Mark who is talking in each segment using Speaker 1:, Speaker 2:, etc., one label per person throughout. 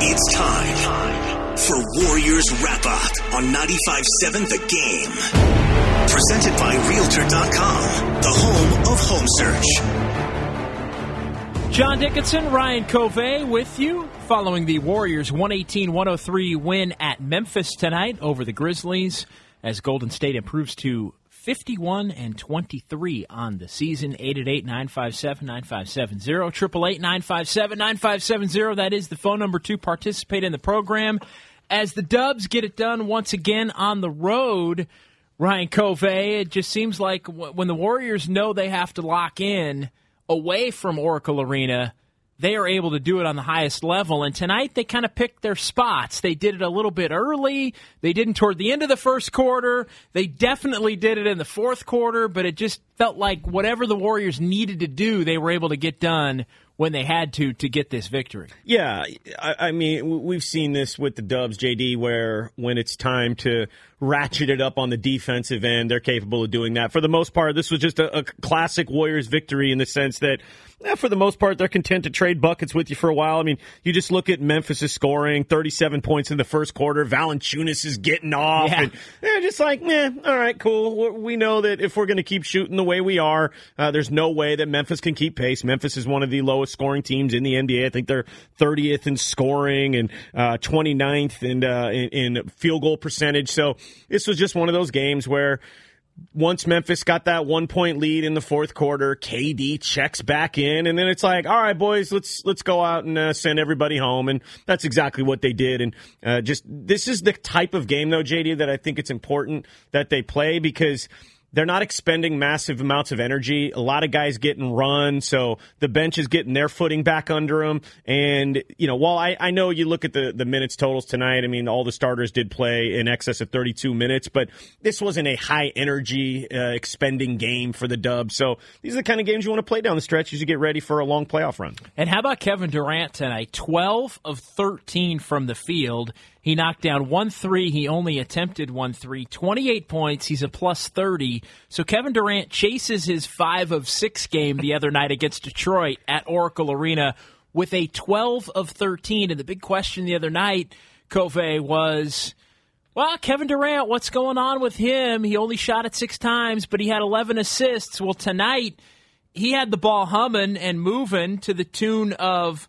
Speaker 1: It's time for Warriors Wrap Up on 95.7 The Game. Presented by Realtor.com, the home of home search.
Speaker 2: John Dickinson, Ryan Covey with you following the Warriors 118 103 win at Memphis tonight over the Grizzlies as Golden State improves to 51 and 23 on the season. 888 957 9570. 888 957 9570. That is the phone number to participate in the program. As the Dubs get it done once again on the road, Ryan Covey, it just seems like when the Warriors know they have to lock in away from Oracle Arena, they are able to do it on the highest level. And tonight they kind of picked their spots. They did it a little bit early. They didn't toward the end of the first quarter. They definitely did it in the fourth quarter, but it just felt like whatever the Warriors needed to do, they were able to get done when they had to to get this victory.
Speaker 3: Yeah, I, I, mean, we've seen this with the Dubs, JD, where when it's time to ratchet it up on the defensive end, they're capable of doing that. For the most part, this was just a, a classic Warriors victory in the sense that yeah, for the most part, they're content to trade buckets with you for a while. I mean, you just look at Memphis' is scoring, 37 points in the first quarter. Valanciunas is getting off. Yeah. And they're just like, eh, all right, cool. We know that if we're going to keep shooting the way we are, uh, there's no way that Memphis can keep pace. Memphis is one of the lowest scoring teams in the NBA. I think they're 30th in scoring and uh, 29th in, uh, in, in field goal percentage. So this was just one of those games where once Memphis got that one point lead in the fourth quarter, KD checks back in, and then it's like, all right, boys, let's let's go out and uh, send everybody home, and that's exactly what they did. And uh, just this is the type of game, though, JD, that I think it's important that they play because they're not expending massive amounts of energy. A lot of guys getting run, so the bench is getting their footing back under them. And, you know, while I, I know you look at the, the minutes totals tonight, I mean, all the starters did play in excess of 32 minutes, but this wasn't a high energy uh, expending game for the Dubs. So these are the kind of games you want to play down the stretch as you get ready for a long playoff run.
Speaker 2: And how about Kevin Durant tonight? 12 of 13 from the field. He knocked down one three. He only attempted one three. 28 points. He's a plus 30. So Kevin Durant chases his five of six game the other night against Detroit at Oracle Arena with a 12 of 13. And the big question the other night, Covey, was. Well, Kevin Durant, what's going on with him? He only shot it six times, but he had 11 assists. Well, tonight, he had the ball humming and moving to the tune of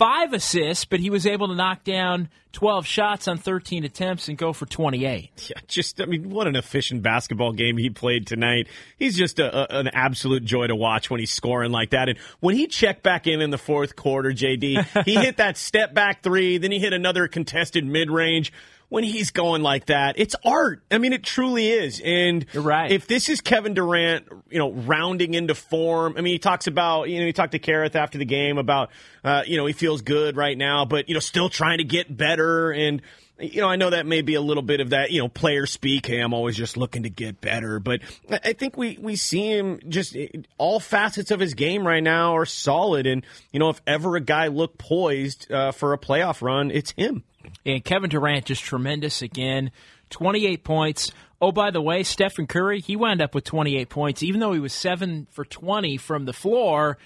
Speaker 2: five assists, but he was able to knock down 12 shots on 13 attempts and go for 28.
Speaker 3: Yeah, just, I mean, what an efficient basketball game he played tonight. He's just a, a, an absolute joy to watch when he's scoring like that. And when he checked back in in the fourth quarter, JD, he hit that step back three, then he hit another contested mid range when he's going like that. It's art. I mean, it truly is. And
Speaker 2: You're right.
Speaker 3: if this is Kevin Durant, you know, rounding into form, I mean, he talks about, you know, he talked to Kerith after the game about, uh, you know, he feels good right now, but, you know, still trying to get better. And, you know, I know that may be a little bit of that, you know, player speak. Hey, I'm always just looking to get better. But I think we, we see him just all facets of his game right now are solid. And, you know, if ever a guy looked poised uh, for a playoff run, it's him.
Speaker 2: And Kevin Durant just tremendous again. 28 points. Oh, by the way, Stephen Curry, he wound up with 28 points, even though he was 7 for 20 from the floor.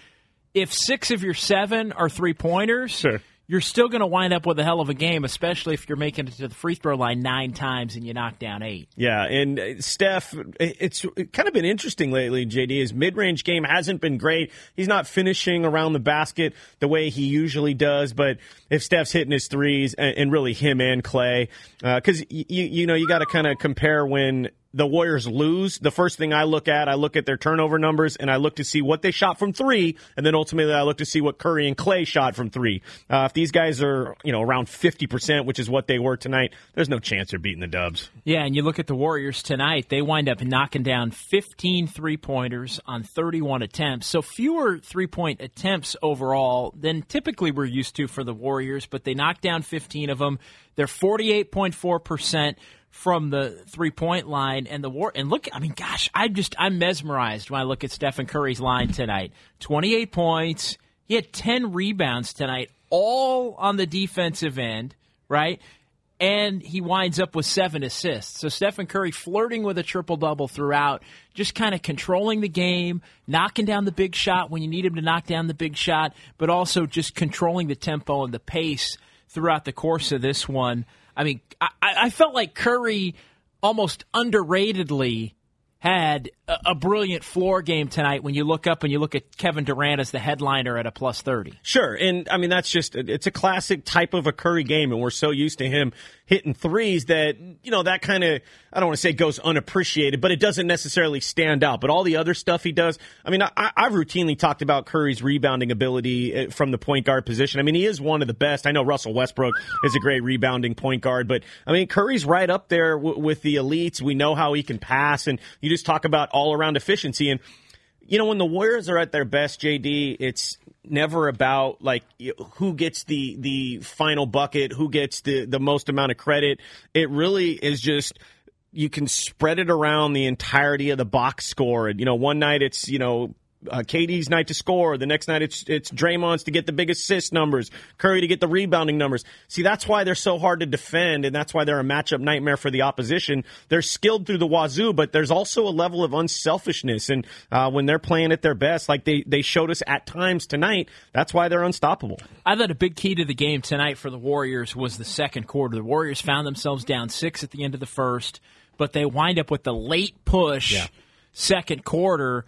Speaker 2: If six of your seven are three pointers,
Speaker 3: sure
Speaker 2: you're still going to wind up with a hell of a game, especially if you're making it to the free throw line nine times and you knock down eight.
Speaker 3: Yeah, and uh, Steph, it's kind of been interesting lately, JD. His mid range game hasn't been great. He's not finishing around the basket the way he usually does, but if Steph's hitting his threes, and really him and Klay, because uh, you, you know, you got to kind of compare when the Warriors lose, the first thing I look at, I look at their turnover numbers and I look to see what they shot from three, and then ultimately I look to see what Curry and Klay shot from three. Uh, if these guys are, you know, around 50%, which is what they were tonight, there's no chance they're beating the Dubs.
Speaker 2: Yeah, and you look at the Warriors tonight, they wind up knocking down 15 three pointers on 31 attempts. So fewer three point attempts overall than typically we're used to for the Warriors, but they knocked down 15 of them. They're 48.4% from the three point line and the war and look I mean gosh I just I'm mesmerized when I look at Stephen Curry's line tonight. 28 points. He had 10 rebounds tonight all on the defensive end right? And he winds up with seven assists. So Stephen Curry flirting with a triple double throughout just kind of controlling the game knocking down the big shot when you need him to knock down the big shot but also just controlling the tempo and the pace throughout the course of this one. I mean, I, I felt like Curry almost underratedly had a, brilliant floor game tonight when you look up and you look at Kevin Durant as the headliner at a plus 30.
Speaker 3: Sure. And I mean, that's just, it's a classic type of a Curry game. And we're so used to him hitting threes that, you know, that kind of, I don't want to say goes unappreciated, but it doesn't necessarily stand out. But all the other stuff he does, I mean, I, I've routinely talked about Curry's rebounding ability eh, from the point guard position. I mean, he is one of the best. I know Russell Westbrook is a great rebounding point guard, but I mean, Curry's right up there w- with the elites. We know how he can pass, and you just talk about all around efficiency. And you know, when the Warriors are at their best, JD, it's never about like who gets the the final bucket, who gets the the most amount of credit. It really is just you can spread it around the entirety of the box score. And you know, one night it's you know uh, KD's night to score. The next night it's it's Draymond's to get the big assist numbers, Curry to get the rebounding numbers. See, that's why they're so hard to defend, and that's why they're a matchup nightmare for the opposition. They're skilled through the wazoo, but there's also a level of unselfishness, and uh, when they're playing at their best, like they they showed us at times tonight, that's why they're unstoppable.
Speaker 2: I thought a big key to the game tonight for the Warriors was the second quarter. The Warriors found themselves down six at the end of the first, but they wind up with the late push. Yeah second quarter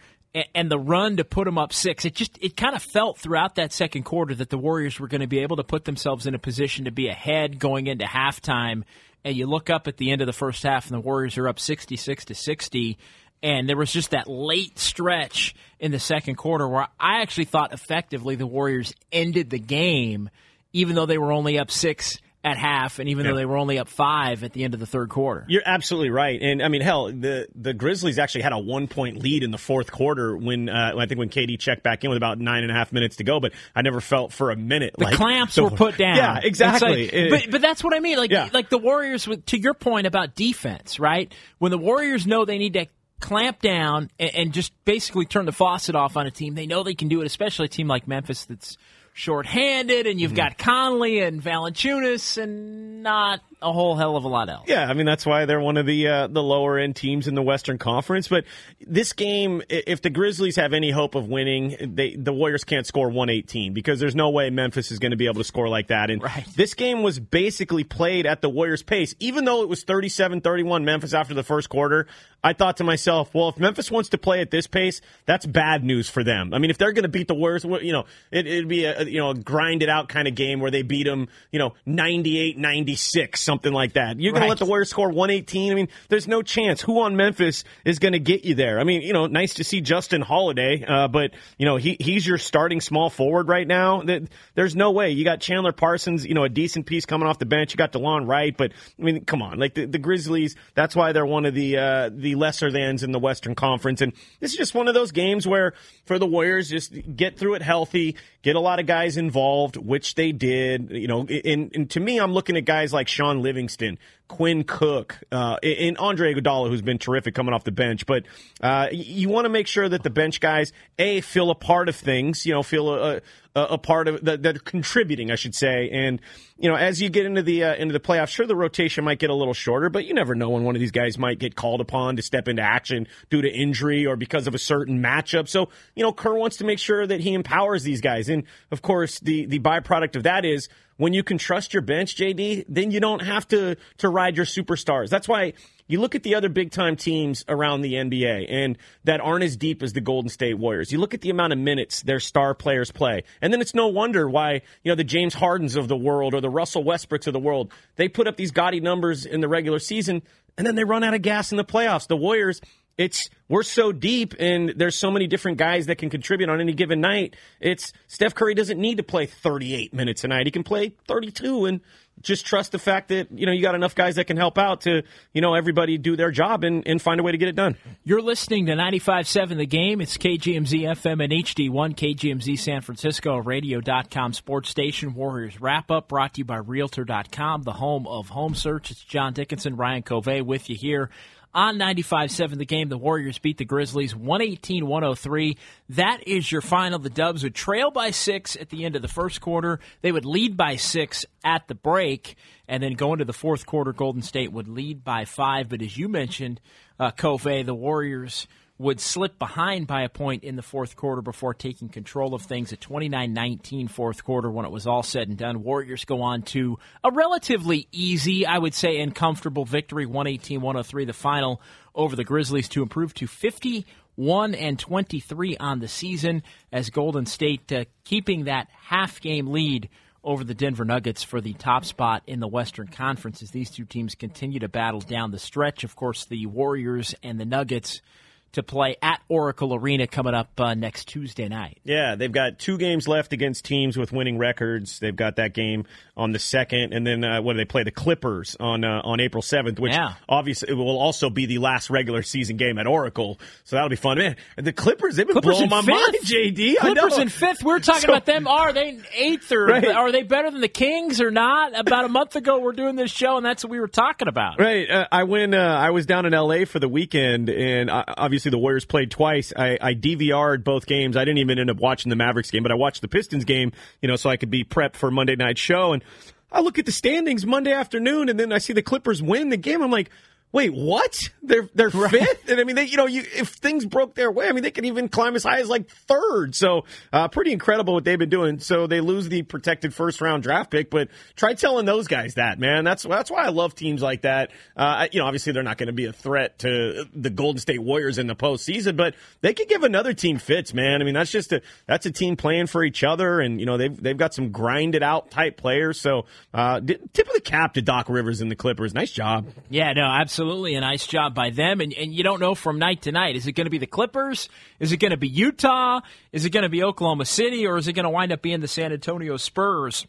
Speaker 2: and the run to put them up six. It just it kind of felt throughout that second quarter that the Warriors were going to be able to put themselves in a position to be ahead going into halftime. And you look up at the end of the first half, and the Warriors are up sixty six to sixty. And there was just that late stretch in the second quarter where I actually thought effectively the Warriors ended the game, even though they were only up six at half, and even yeah. though they were only up five at the end of the third quarter.
Speaker 3: You're absolutely right, and I mean, hell, the the Grizzlies actually had a one point lead in the fourth quarter when uh, I think when KD checked back in with about nine and a half minutes to go. But I never felt for a minute
Speaker 2: the
Speaker 3: like
Speaker 2: clamps the, were put down.
Speaker 3: Yeah, exactly.
Speaker 2: But but that's what I mean. Like yeah. like the Warriors. To your point about defense, right? When the Warriors know they need to clamp down and, and just basically turn the faucet off on a team, they know they can do it. Especially a team like Memphis that's shorthanded, and you've mm-hmm. got Conley and Valanciunas, and not a whole hell of a lot else.
Speaker 3: Yeah, I mean that's why they're one of the uh, the lower end teams in the Western Conference. But this game, if the Grizzlies have any hope of winning, they the Warriors can't score 118 because there's no way Memphis is going to be able to score like that. And
Speaker 2: right.
Speaker 3: this game was basically played at the Warriors' pace, even though it was 37-31 Memphis after the first quarter. I thought to myself, well, if Memphis wants to play at this pace, that's bad news for them. I mean, if they're going to beat the Warriors, you know, it, would be a you know a grind it out kind of game where they beat them, you know, 98-96 something like that. You're going right. to let the Warriors score 118. I mean, there's no chance. Who on Memphis is going to get you there? I mean, you know, nice to see Justin Holiday, uh, but you know, he he's your starting small forward right now. There's no way. You got Chandler Parsons, you know, a decent piece coming off the bench. You got Delon Wright, but I mean, come on, like the, the Grizzlies. That's why they're one of the uh, the lesser thans in the Western Conference, and this is just one of those games where for the Warriors, just get through it healthy, get a lot of guys involved, which they did. You know, and, and to me, I'm looking at guys like Shaun Livingston Quinn Cook, uh, and Andre Iguodala, who's been terrific coming off the bench. But uh, you want to make sure that the bench guys a feel a part of things. You know, feel a, a, a part of that, are contributing, I should say. And you know, as you get into the uh, into the playoffs, sure the rotation might get a little shorter, but you never know when one of these guys might get called upon to step into action due to injury or because of a certain matchup. So you know, Kerr wants to make sure that he empowers these guys, and of course, the the byproduct of that is when you can trust your bench, JD, then you don't have to to ride your superstars. That's why you look at the other big time teams around the NBA and that aren't as deep as the Golden State Warriors. You look at the amount of minutes their star players play. And then it's no wonder why, you know, the James Hardens of the world or the Russell Westbrooks of the world, they put up these gaudy numbers in the regular season and then they run out of gas in the playoffs. The Warriors, it's we're so deep and there's so many different guys that can contribute on any given night. It's Steph Curry doesn't need to play 38 minutes a night. He can play 32 and just trust the fact that, you know, you got enough guys that can help out to, you know, everybody do their job and, and find a way to get it done.
Speaker 2: You're listening to 95.7 The Game. It's KGMZ FM and HD1, KGMZ San Francisco, radio.com sports station. Warriors wrap up brought to you by Realtor.com, the home of home search. It's John Dickinson, Ryan Covey with you here on 95-7 the game. The Warriors beat the Grizzlies 118 103. That is your final. The Dubs would trail by six at the end of the first quarter. They would lead by six at the break. And then go into the fourth quarter, Golden State would lead by five. But as you mentioned, uh, the Warriors would slip behind by a point in the fourth quarter before taking control of things. A 29-19 fourth quarter when it was all said and done. Warriors go on to a relatively easy, I would say, and comfortable victory, 118-103, the final over the Grizzlies to improve to 51 and 23 on the season as Golden State uh, keeping that half game lead over the Denver Nuggets for the top spot in the Western Conference as these two teams continue to battle down the stretch. Of course, the Warriors and the Nuggets to play at Oracle Arena coming up uh, next Tuesday night.
Speaker 3: Yeah, they've got two games left against teams with winning records. They've got that game on the second, and then uh, what do they play? The Clippers on uh, on April seventh, which
Speaker 2: Yeah.
Speaker 3: obviously will also be the last regular season game at Oracle. So that'll be fun. Man, the Clippers they've been
Speaker 2: Clippers
Speaker 3: blowing my
Speaker 2: fifth.
Speaker 3: mind. JD, I
Speaker 2: Clippers in fifth. We are talking
Speaker 3: So-
Speaker 2: about them. Are they eighth or
Speaker 3: Right.
Speaker 2: are they better than the Kings or not? About a month ago, we're doing this show, and that's what we were talking about.
Speaker 3: Right. Uh, I went. Uh, I was down in L.A. for the weekend, and uh, obviously the Warriors played twice. I, I DVR'd both games. I didn't even end up watching the Mavericks game, but I watched the Pistons game. You know, so I could be prepped for Monday night show. And I look at the standings Monday afternoon, and then I see the Clippers win the game. I'm like. Wait, what? They're they're fifth, and I mean, they, you know, you, if things broke their way, I mean, they could even climb as high as like third. So, uh, pretty incredible what they've been doing. So they lose the protected first round draft pick, but try telling those guys that, man. That's that's why I love teams like that. Uh, you know, obviously they're not going to be a threat to the Golden State Warriors in the postseason, but they could give another team fits, man. I mean, that's just a that's a team playing for each other, and you know they've they've got some grinded out type players. So, uh, tip of the cap to Doc Rivers and the Clippers. Nice job.
Speaker 2: Yeah, no, absolutely. Absolutely a nice job by them. And, and you don't know from night to night. Is it going to be the Clippers? Is it going to be Utah? Is it going to be Oklahoma City? Or is it going to wind up being the San Antonio Spurs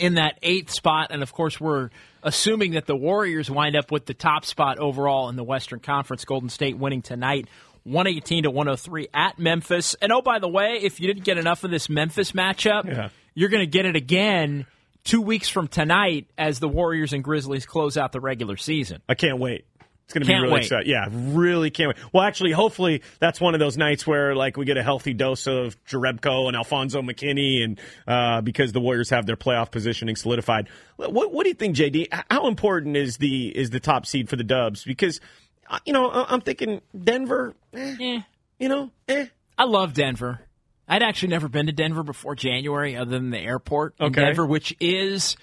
Speaker 2: in that eighth spot? And of course, we're assuming that the Warriors wind up with the top spot overall in the Western Conference. Golden State winning tonight. 118 to 103 at Memphis. And oh, by the way, if you didn't get enough of this Memphis matchup,
Speaker 3: Yeah.
Speaker 2: you're going to get it again two weeks from tonight as the Warriors and Grizzlies close out the regular season.
Speaker 3: I can't wait. It's going to be really
Speaker 2: wait.
Speaker 3: exciting. Yeah, really can't wait. Well, actually, hopefully that's one of those nights where like we get a healthy dose of Jerebko and Alfonzo McKinnie, and uh, because the Warriors have their playoff positioning solidified. What, what do you think, JD? How important is the is the top seed for the Dubs? Because uh, you know I'm thinking Denver. eh,
Speaker 2: Eh.
Speaker 3: you know, eh.
Speaker 2: I love Denver. I'd actually never been to Denver before January, other than the airport in
Speaker 3: Okay.
Speaker 2: Denver, which is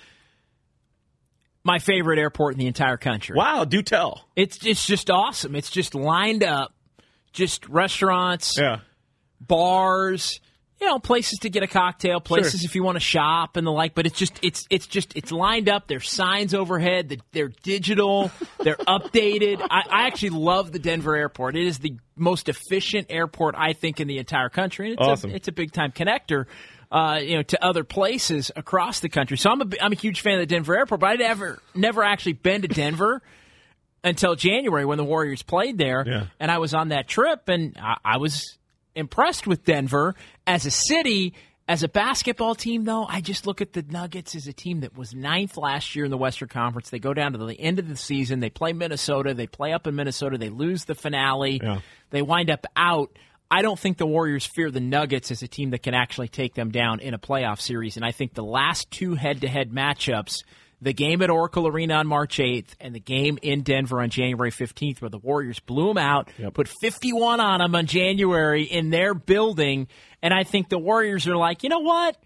Speaker 2: my favorite airport in the entire country.
Speaker 3: Wow, do tell.
Speaker 2: It's it's just awesome. It's just lined up, just restaurants,
Speaker 3: Yeah,
Speaker 2: bars, you know, places to get a cocktail, places if you want to shop and the like. But it's just it's it's just it's lined up. There's signs overhead. that They're digital. They're updated. I, I actually love the Denver airport. It is the most efficient airport I think in the entire country. And it's
Speaker 3: Awesome.
Speaker 2: A, it's a big time connector. Uh, you know, to other places across the country. So I'm a, I'm a huge fan of the Denver airport, but I'd never, never actually been to Denver until January when the Warriors played there.
Speaker 3: Yeah.
Speaker 2: And I was on that trip, and I, I was impressed with Denver as a city. As a basketball team, though, I just look at the Nuggets as a team that was ninth last year in the Western Conference. They go down to the end of the season. They play Minnesota. They play up in Minnesota. They lose the finale.
Speaker 3: Yeah.
Speaker 2: They wind up out. I don't think the Warriors fear the Nuggets as a team that can actually take them down in a playoff series. And I think the last two head to head matchups, the game at Oracle Arena on March 8th and the game in Denver on January 15th, where the Warriors blew them out, put 51 on them on January in their building. And I think the Warriors are like, you know what?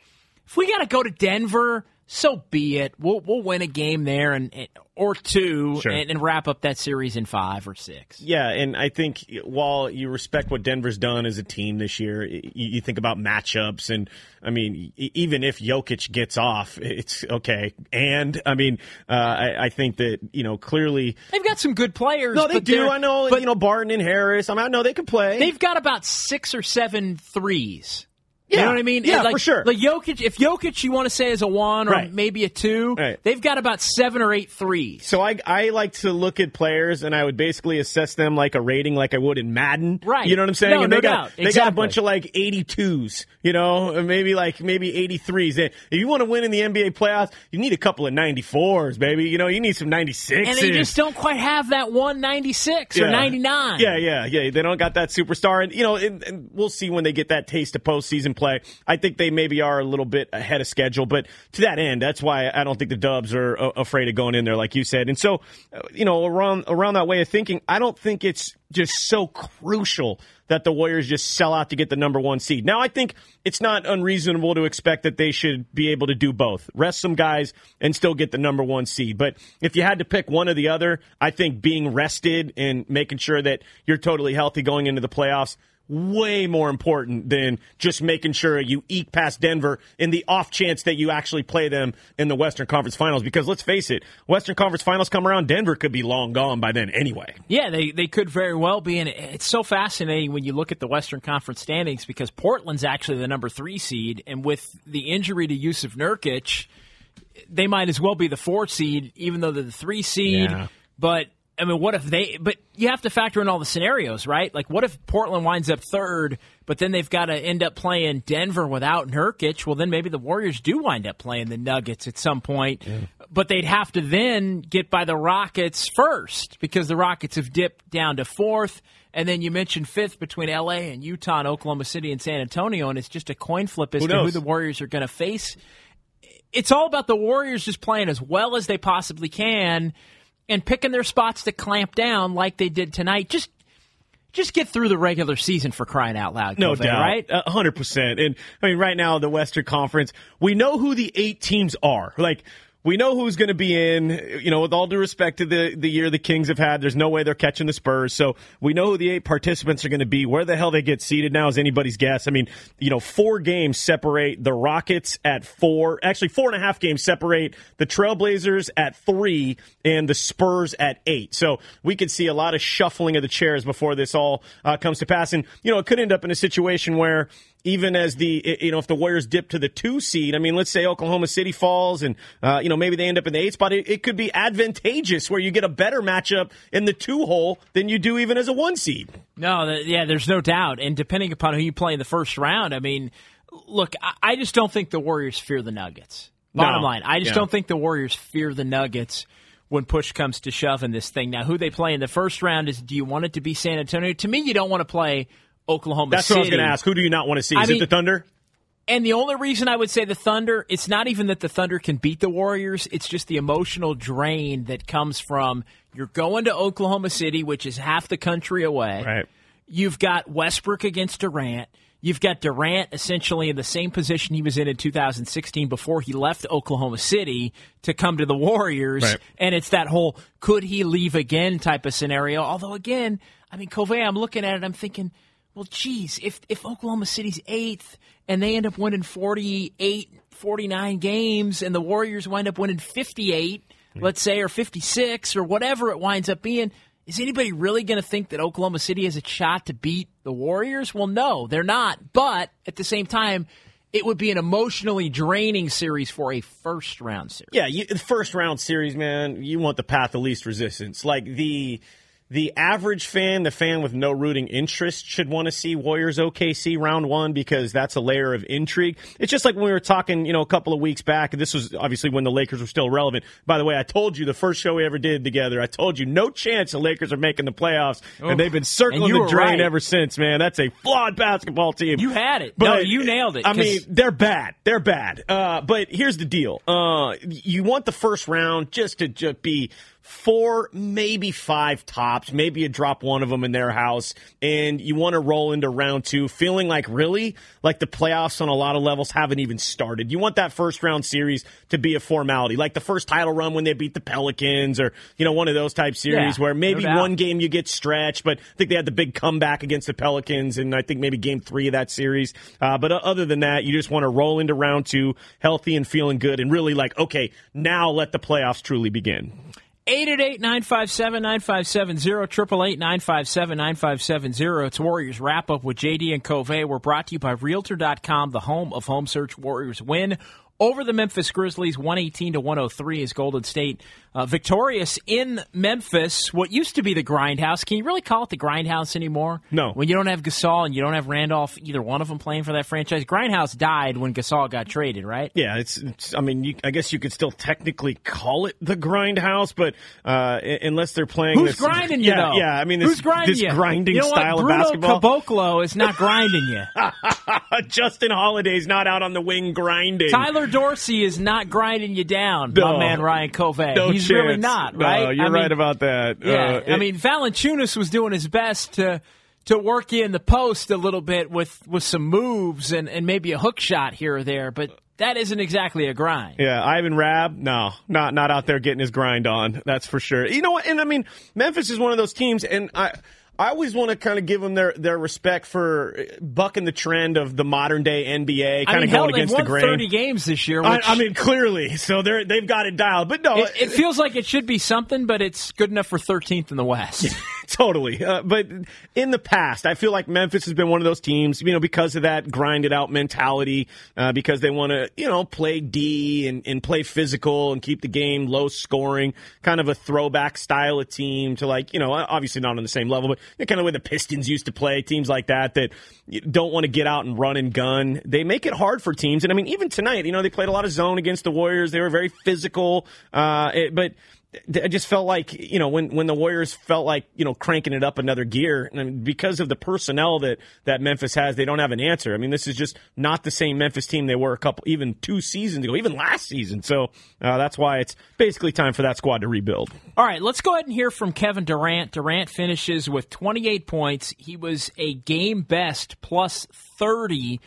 Speaker 2: If we got to go to Denver, so be it. We'll, we'll win a game there and, and or two
Speaker 3: Sure.
Speaker 2: and, and wrap up that series in five or six.
Speaker 3: Yeah, and I think while you respect what Denver's done as a team this year, you, you think about matchups, and I mean, even if Jokic gets off, it's okay. And I mean, uh, I, I think that you know clearly.
Speaker 2: They've got some good players.
Speaker 3: No, they do. I know.
Speaker 2: but
Speaker 3: you know, Barton and Harris. I mean, I know they can play.
Speaker 2: they've got about six or seven threes. You know what I mean?
Speaker 3: Yeah,
Speaker 2: like,
Speaker 3: for sure.
Speaker 2: Like Jokic, if Jokic you want to say is a one or
Speaker 3: Right.
Speaker 2: maybe a two,
Speaker 3: Right.
Speaker 2: they've got about seven or eight threes.
Speaker 3: So I I like to look at players and I would basically assess them like a rating like I would in Madden.
Speaker 2: Right.
Speaker 3: You know what I'm saying?
Speaker 2: No,
Speaker 3: and
Speaker 2: no
Speaker 3: they got
Speaker 2: doubt.
Speaker 3: they got a bunch of like 82s, you know, maybe like maybe 83s. If you want to win in the NBA playoffs, you need a couple of 94s, baby. You know, you need some 96s.
Speaker 2: And they just don't quite have that 196 or
Speaker 3: Yeah.
Speaker 2: 99.
Speaker 3: Yeah, yeah, yeah. They don't got that superstar, and you know, and, and we'll see when they get that taste of postseason play. I think they maybe are a little bit ahead of schedule, but to that end, that's why I don't think the Dubs are uh, afraid of going in there, like you said. And so, uh, you know, around around that way of thinking, I don't think it's just so crucial that the Warriors just sell out to get the number one seed. Now, I think it's not unreasonable to expect that they should be able to do both, rest some guys and still get the number one seed. But if you had to pick one or the other, I think being rested and making sure that you're totally healthy going into the playoffs way more important than just making sure you eke past Denver in the off chance that you actually play them in the Western Conference Finals. Because let's face it, Western Conference Finals come around, Denver could be long gone by then anyway.
Speaker 2: Yeah, they, they could very well be. And it's so fascinating when you look at the Western Conference standings because Portland's actually the number three seed. And with the injury to Jusuf Nurkic, they might as well be the four seed, even though they're the three seed. Yeah. But I mean, what if they? But you have to factor in all the scenarios, right? Like, what if Portland winds up third, but then they've got to end up playing Denver without Nurkic? Well, then maybe the Warriors do wind up playing the Nuggets at some point, yeah. but they'd have to then get by the Rockets first because the Rockets have dipped down to fourth. And then you mentioned fifth between LA and Utah and Oklahoma City and San Antonio, and it's just a coin flip as who to who the Warriors are going to face. It's all about the Warriors just playing as well as they possibly can and picking their spots to clamp down like they did tonight. Just just get through the regular season for crying out loud.
Speaker 3: No
Speaker 2: Covey,
Speaker 3: doubt,
Speaker 2: right?
Speaker 3: hundred percent. And I mean, right now the Western Conference, we know who the eight teams are. Like we know who's going to be in. You know, with all due respect to the the year the Kings have had, there's no way they're catching the Spurs. So we know who the eight participants are going to be. Where the hell they get seated now is anybody's guess. I mean, you know, four games separate the Rockets at four. Actually, four and a half games separate the Trailblazers at three and the Spurs at eight. So we could see a lot of shuffling of the chairs before this all uh, comes to pass. And you know, it could end up in a situation where even as the you know if the Warriors dip to the two seed, I mean, let's say Oklahoma City falls, and uh, you know maybe they end up in the eight spot. It, it, could be advantageous where you get a better matchup in the two hole than you do even as a one seed.
Speaker 2: No, the, yeah, there's no doubt, and depending upon who you play in the first round, I mean, look, I, I just don't think the Warriors fear the Nuggets. Bottom no. line, I just yeah. don't think the Warriors fear the Nuggets when push comes to shove in this thing. Now, who they play in the first round is do you want it to be San Antonio? To me, you don't want to play Oklahoma City.
Speaker 3: That's
Speaker 2: City.
Speaker 3: what I was going to ask. Who do you not want to see? Is I mean, it the Thunder?
Speaker 2: And the only reason I would say the Thunder, it's not even that the Thunder can beat the Warriors, it's just the emotional drain that comes from you're going to Oklahoma City, which is half the country away.
Speaker 3: Right.
Speaker 2: You've got Westbrook against Durant. You've got Durant essentially in the same position he was in in 2016 before he left Oklahoma City to come to the Warriors. Right. And it's that whole could he leave again type of scenario. Although, again, I mean, Covey, I'm looking at it, I'm thinking – well, geez, if if Oklahoma City's eighth and they end up winning 48, 49 games, and the Warriors wind up winning 58, mm-hmm. let's say, or 56, or whatever it winds up being, is anybody really going to think that Oklahoma City has a shot to beat the Warriors? Well, no, they're not. But at the same time, it would be an emotionally draining series for a first round series.
Speaker 3: Yeah, you, first round series, man, you want the path of least resistance. Like the the average fan, the fan with no rooting interest, should want to see Warriors OKC round one because that's a layer of intrigue. It's just like when we were talking, you know, a couple of weeks back. And this was obviously when the Lakers were still relevant. By the way, I told you the first show we ever did together. I told you no chance the Lakers are making the playoffs, Oof. and they've been circling the drain right. ever since. Man, that's a flawed basketball team.
Speaker 2: You had it, but no, you nailed it.
Speaker 3: I mean, they're bad. They're bad. Uh, but here's the deal: uh, you want the first round just to just be four, maybe five tops. Maybe you drop one of them in their house, and you want to roll into round two feeling like really like the playoffs on a lot of levels haven't even started. You want that first round series to be a formality, like the first title run when they beat the Pelicans, or you know one of those type series yeah, where maybe no one game you get stretched, but I think they had the big comeback against the Pelicans, and I think maybe game three of that series. Uh, but other than that, you just want to roll into round two healthy and feeling good, and really like okay, now let the playoffs truly begin.
Speaker 2: 888 957 9570, 888 957 9570. It's Warriors wrap up with JD and Covey. We're brought to you by Realtor.com, the home of home search Warriors win over the Memphis Grizzlies, 118 to 103 is Golden State uh, victorious in Memphis. What used to be the grindhouse. Can you really call it the grindhouse anymore?
Speaker 3: No.
Speaker 2: When you don't have Gasol and you don't have Randolph, either one of them playing for that franchise. Grindhouse died when Gasol got traded, right?
Speaker 3: Yeah, it's. it's I mean, you, I guess you could still technically call it the grindhouse, but uh, unless they're playing,
Speaker 2: who's
Speaker 3: this,
Speaker 2: grinding you?
Speaker 3: Yeah,
Speaker 2: though?
Speaker 3: yeah. I mean, this,
Speaker 2: who's grinding
Speaker 3: this
Speaker 2: you?
Speaker 3: grinding
Speaker 2: you know
Speaker 3: style
Speaker 2: what?
Speaker 3: of basketball.
Speaker 2: Caboclo is not grinding you.
Speaker 3: Justin Holiday's not out on the wing grinding.
Speaker 2: Tyler Dorsey is not grinding you down,
Speaker 3: No.
Speaker 2: my man Ryan Covey.
Speaker 3: No
Speaker 2: He's
Speaker 3: chance.
Speaker 2: really not, right?
Speaker 3: No, you're
Speaker 2: I mean,
Speaker 3: right about that.
Speaker 2: Yeah,
Speaker 3: Uh,
Speaker 2: I mean Valanciunas was doing his best to to work in the post a little bit with with some moves and and maybe a hook shot here or there, but that isn't exactly a grind.
Speaker 3: Yeah, Ivan Rabb, no, not not out there getting his grind on. That's for sure. You know what? And I mean, Memphis is one of those teams, and I. I always want to kind of give them their, their respect for bucking the trend of the modern day NBA, kind
Speaker 2: I mean,
Speaker 3: of
Speaker 2: hell,
Speaker 3: going against
Speaker 2: they've
Speaker 3: the
Speaker 2: won
Speaker 3: grain.
Speaker 2: thirty games this year.
Speaker 3: I,
Speaker 2: which-
Speaker 3: I mean, clearly, so they're they've got it dialed. But no,
Speaker 2: it, it feels like it should be something, but it's good enough for 13th in the West.
Speaker 3: totally. Uh, but in the past, I feel like Memphis has been one of those teams, you know, because of that grinded out mentality, uh, because they want to, you know, play D and, and play physical and keep the game low scoring, kind of a throwback style of team to like, you know, obviously not on the same level, but kind of way the Pistons used to play, teams like that that don't want to get out and run and gun. They make it hard for teams. And I mean, even tonight, you know, they played a lot of zone against the Warriors. They were very physical, uh, it, but I just felt like you know when when the Warriors felt like you know cranking it up another gear, and because of the personnel that that Memphis has, they don't have an answer. I mean, this is just not the same Memphis team they were a couple, even two seasons ago, even last season. So uh, that's why it's basically time for that squad to rebuild.
Speaker 2: All right, let's go ahead and hear from Kevin Durant. Durant finishes with 28 points. He was a game best plus 30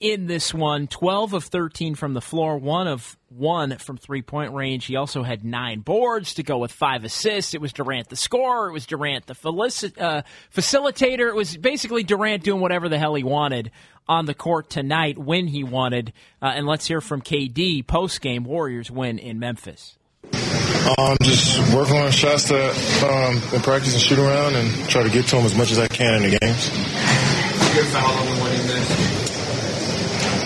Speaker 2: in this one 12 of 13 from the floor, 1 of 1 from three point range. He also had nine boards to go with five assists. It was Durant the scorer, it was Durant the felici- uh, facilitator. It was basically Durant doing whatever the hell he wanted on the court tonight when he wanted. Uh, and let's hear from KD post game Warriors win in Memphis.
Speaker 4: Um, just work on shots that um, in practice and shoot around and try to get to them as much as I can in the games.
Speaker 5: Good foul on the winning this.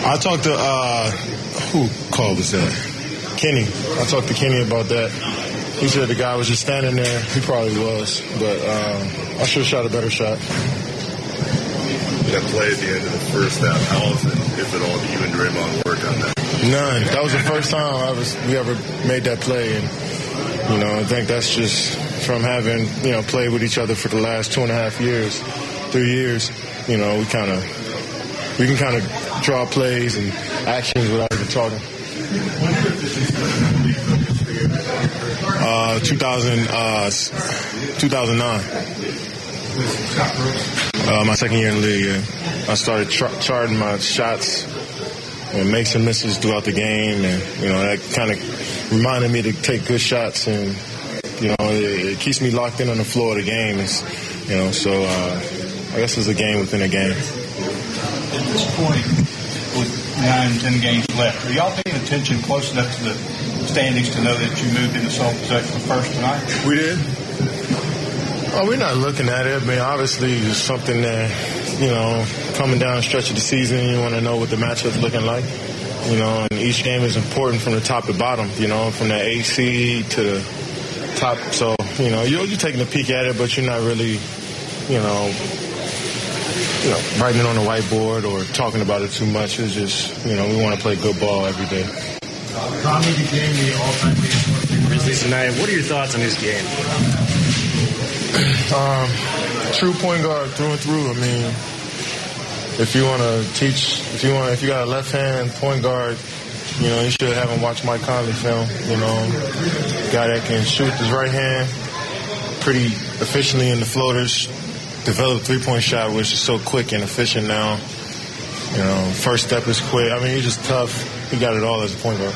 Speaker 4: I talked to uh, who called was that? Kenny. I talked to Kenny about that. He said the guy was just standing there. He probably was, but um, I should have shot a better shot.
Speaker 6: That play at the end of the first half, how often, if at all, do you and Draymond work on that?
Speaker 4: None. That was the first time I was, we ever made that play, and you know I think that's just from having you know played with each other for the last two and a half years, three years. You know we kind of we can kind of draw plays and actions without even talking. Uh, 2000, uh, 2009. Uh, my second year in the league, yeah. I started charting my shots and makes and misses throughout the game, and you know that kind of reminded me to take good shots, and you know it, it keeps me locked in on the floor of the game. It's, you know, so uh, I guess it's a game within a game.
Speaker 5: At this point, with nine, ten games left, are y'all paying attention close enough to the standings to know that you moved into sole possession first tonight?
Speaker 4: We did. Oh, we're not looking at it. I mean, obviously, it's something that, you know, coming down the stretch of the season, you want to know what the matchup's looking like. You know, and each game is important from the top to bottom, you know, from the AC to the top. So, you know, you're, you're taking a peek at it, but you're not really, you know, you know, writing it on the whiteboard or talking about it too much. It's just, you know, we want to play good ball every day.
Speaker 7: Conley became the all-time leader for the Grizzlies tonight. What are your thoughts on his game?
Speaker 4: Um, true point guard through and through. I mean, if you want to teach, if you want, if you got a left hand point guard, you know, you should have him watch Mike Conley film. You know, guy that can shoot with his right hand pretty efficiently in the floaters, develop three point shot, which is so quick and efficient now. You know, first step is quick. I mean, he's just tough. He got it all as a point guard.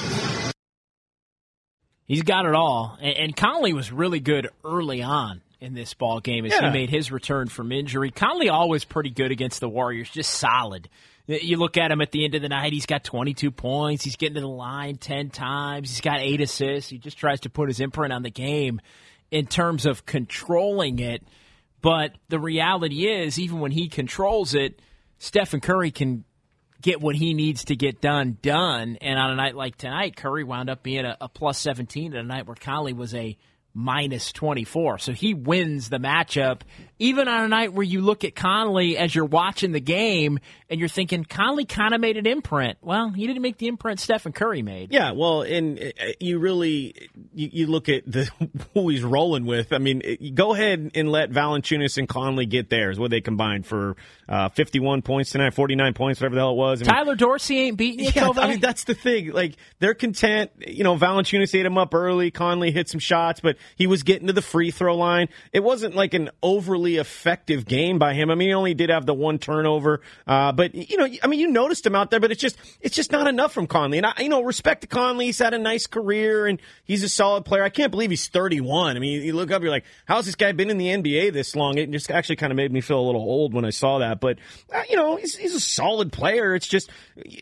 Speaker 2: He's got it all. And, and Conley was really good early on in this ball game as
Speaker 3: Yeah.
Speaker 2: he made his return from injury. Conley always pretty good against the Warriors, just solid. You look at him at the end of the night, he's got 22 points. He's getting to the line 10 times. He's got eight assists. He just tries to put his imprint on the game in terms of controlling it. But the reality is, even when he controls it, Stephen Curry can get what he needs to get done done. And on a night like tonight, Curry wound up being a, a plus 17 at a night where Conley was a minus 24. So he wins the matchup, even on a night where you look at Conley as you're watching the game and you're thinking, Conley kind of made an imprint. Well, he didn't make the imprint Stephen Curry made.
Speaker 3: Yeah, well, and uh, you really you, you look at the who he's rolling with. I mean, go ahead and let Valanciunas and Conley get theirs. What they combined for uh, 51 points tonight, 49 points, whatever the hell it was.
Speaker 2: I mean, Tyler Dorsey ain't beating you,
Speaker 3: yeah, I mean, that's the thing. Like, they're content. You know, Valanciunas ate him up early. Conley hit some shots, but he was getting to the free throw line. It wasn't like an overly effective game by him. I mean, he only did have the one turnover. Uh, but, you know, I mean, you noticed him out there, but it's just, it's just not enough from Conley. And I, you know, respect to Conley. He's had a nice career and he's a solid player. I can't believe he's 31. I mean, you look up, you're like, how's this guy been in the NBA this long? It just actually kind of made me feel a little old when I saw that. But, uh, you know, he's, he's a solid player. It's just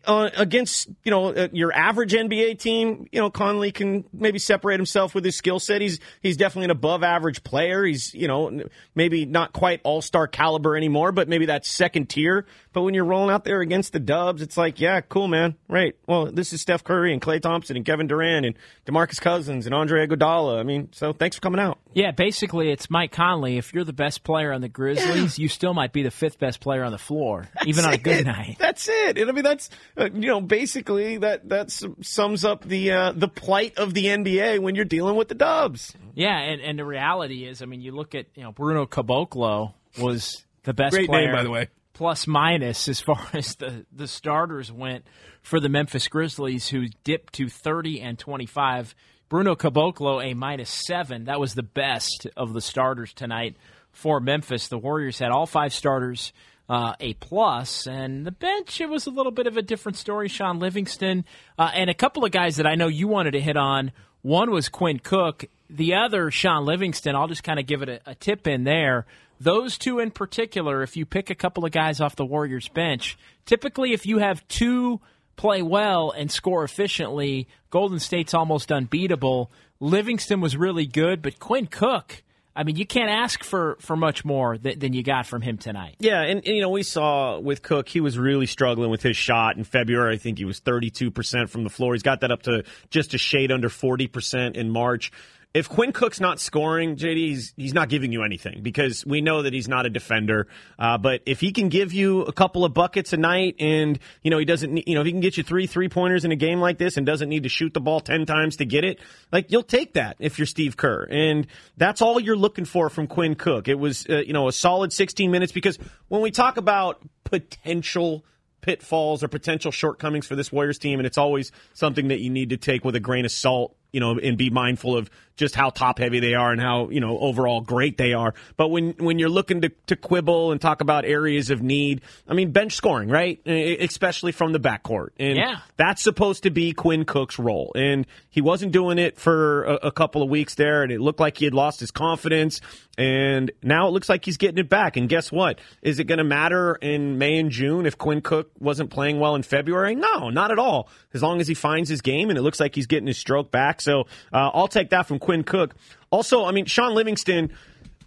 Speaker 3: uh, against, you know, uh, your average NBA team, you know, Conley can maybe separate himself with his skill set. He's, he's definitely an above average player. He's, you know, maybe not quite all star caliber anymore, but maybe that second tier. But when you're rolling out there against the Dubs, it's like, yeah, cool, man. Right. Well, this is Steph Curry and Klay Thompson and Kevin Durant and DeMarcus Cousins and Andre Iguodala. I mean, so thanks for coming out.
Speaker 2: Yeah, basically, it's Mike Conley. If you're the best player on the Grizzlies, yeah. you still might be the fifth best player on the floor, that's even on a good night.
Speaker 3: That's it. And I mean, that's uh, you know, basically that that sums up the uh, the plight of the NBA when you're dealing with the Dubs.
Speaker 2: Yeah, and, and the reality is, I mean, you look at you know Bruno Caboclo was the best
Speaker 3: Great
Speaker 2: player,
Speaker 3: name, by the way.
Speaker 2: Plus minus as far as the the starters went for the Memphis Grizzlies, who dipped to thirty and twenty five Bruno Caboclo, a minus seven. That was the best of the starters tonight for Memphis. The Warriors had all five starters uh, a plus, and the bench it was a little bit of a different story. Shaun Livingston uh, and a couple of guys that I know you wanted to hit on. One was Quinn Cook. The other, Shaun Livingston. I'll just kind of give it a, a tip in there. Those two in particular, if you pick a couple of guys off the Warriors bench, typically if you have two play well and score efficiently, Golden State's almost unbeatable. Livingston was really good, but Quinn Cook, I mean, you can't ask for, for much more than, than you got from him tonight.
Speaker 3: Yeah, and, and, you know, we saw with Cook, he was really struggling with his shot in February. I think he was 32% from the floor. He's got that up to just a shade under 40% in March if Quinn Cook's not scoring, JD, he's, he's not giving you anything because we know that he's not a defender. Uh, but if he can give you a couple of buckets a night and, you know, he doesn't, you know, if he can get you three three pointers in a game like this and doesn't need to shoot the ball 10 times to get it, like you'll take that if you're Steve Kerr. And that's all you're looking for from Quinn Cook. It was, uh, you know, a solid 16 minutes because when we talk about potential pitfalls or potential shortcomings for this Warriors team, and it's always something that you need to take with a grain of salt you know, and be mindful of just how top heavy they are and how, you know, overall great they are. But when, when you're looking to, to quibble and talk about areas of need, I mean, bench scoring, right? Especially from the backcourt. And
Speaker 2: yeah.
Speaker 3: that's supposed to be Quinn Cook's role. And he wasn't doing it for a, a couple of weeks there, and it looked like he had lost his confidence. And now it looks like he's getting it back. And guess what? Is it going to matter in May and June if Quinn Cook wasn't playing well in February? No, not at all. As long as he finds his game and it looks like he's getting his stroke back. So uh, I'll take that from Quinn Cook. Also, I mean, Shaun Livingston,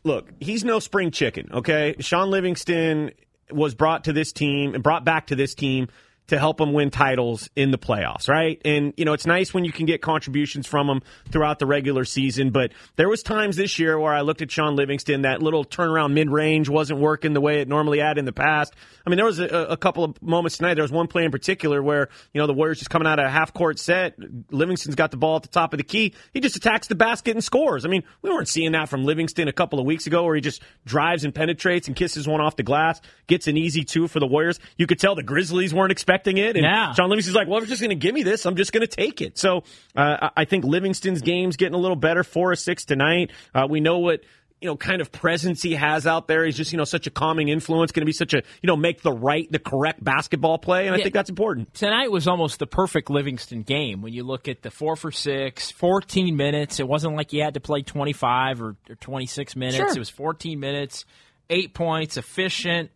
Speaker 3: look, he's no spring chicken, okay? Shaun Livingston was brought to this team and brought back to this team to help them win titles in the playoffs, right? And you know, it's nice when you can get contributions from them throughout the regular season, but there was times this year where I looked at Shaun Livingston, that little turnaround mid-range wasn't working the way it normally had in the past. I mean, there was a, a couple of moments tonight. There was one play in particular where, you know, the Warriors just coming out of a half-court set, Livingston's got the ball at the top of the key. He just attacks the basket and scores. I mean, we weren't seeing that from Livingston a couple of weeks ago where he just drives and penetrates and kisses one off the glass, gets an easy two for the Warriors. You could tell the Grizzlies weren't expecting it. And
Speaker 2: yeah.
Speaker 3: Shaun Livingston's like, well, if you're just going to give me this, I'm just going to take it. So uh, I think Livingston's game's getting a little better, four or six tonight. Uh, we know what you know, kind of presence he has out there. He's just, you know, such a calming influence, going to be such a, you know, make the right, the correct basketball play. And I think that's important.
Speaker 2: Tonight was almost the perfect Livingston game when you look at the four for six, 14 minutes. It wasn't like you had to play 25 or, or 26 minutes.
Speaker 3: Sure.
Speaker 2: It was 14 minutes, eight points, efficient,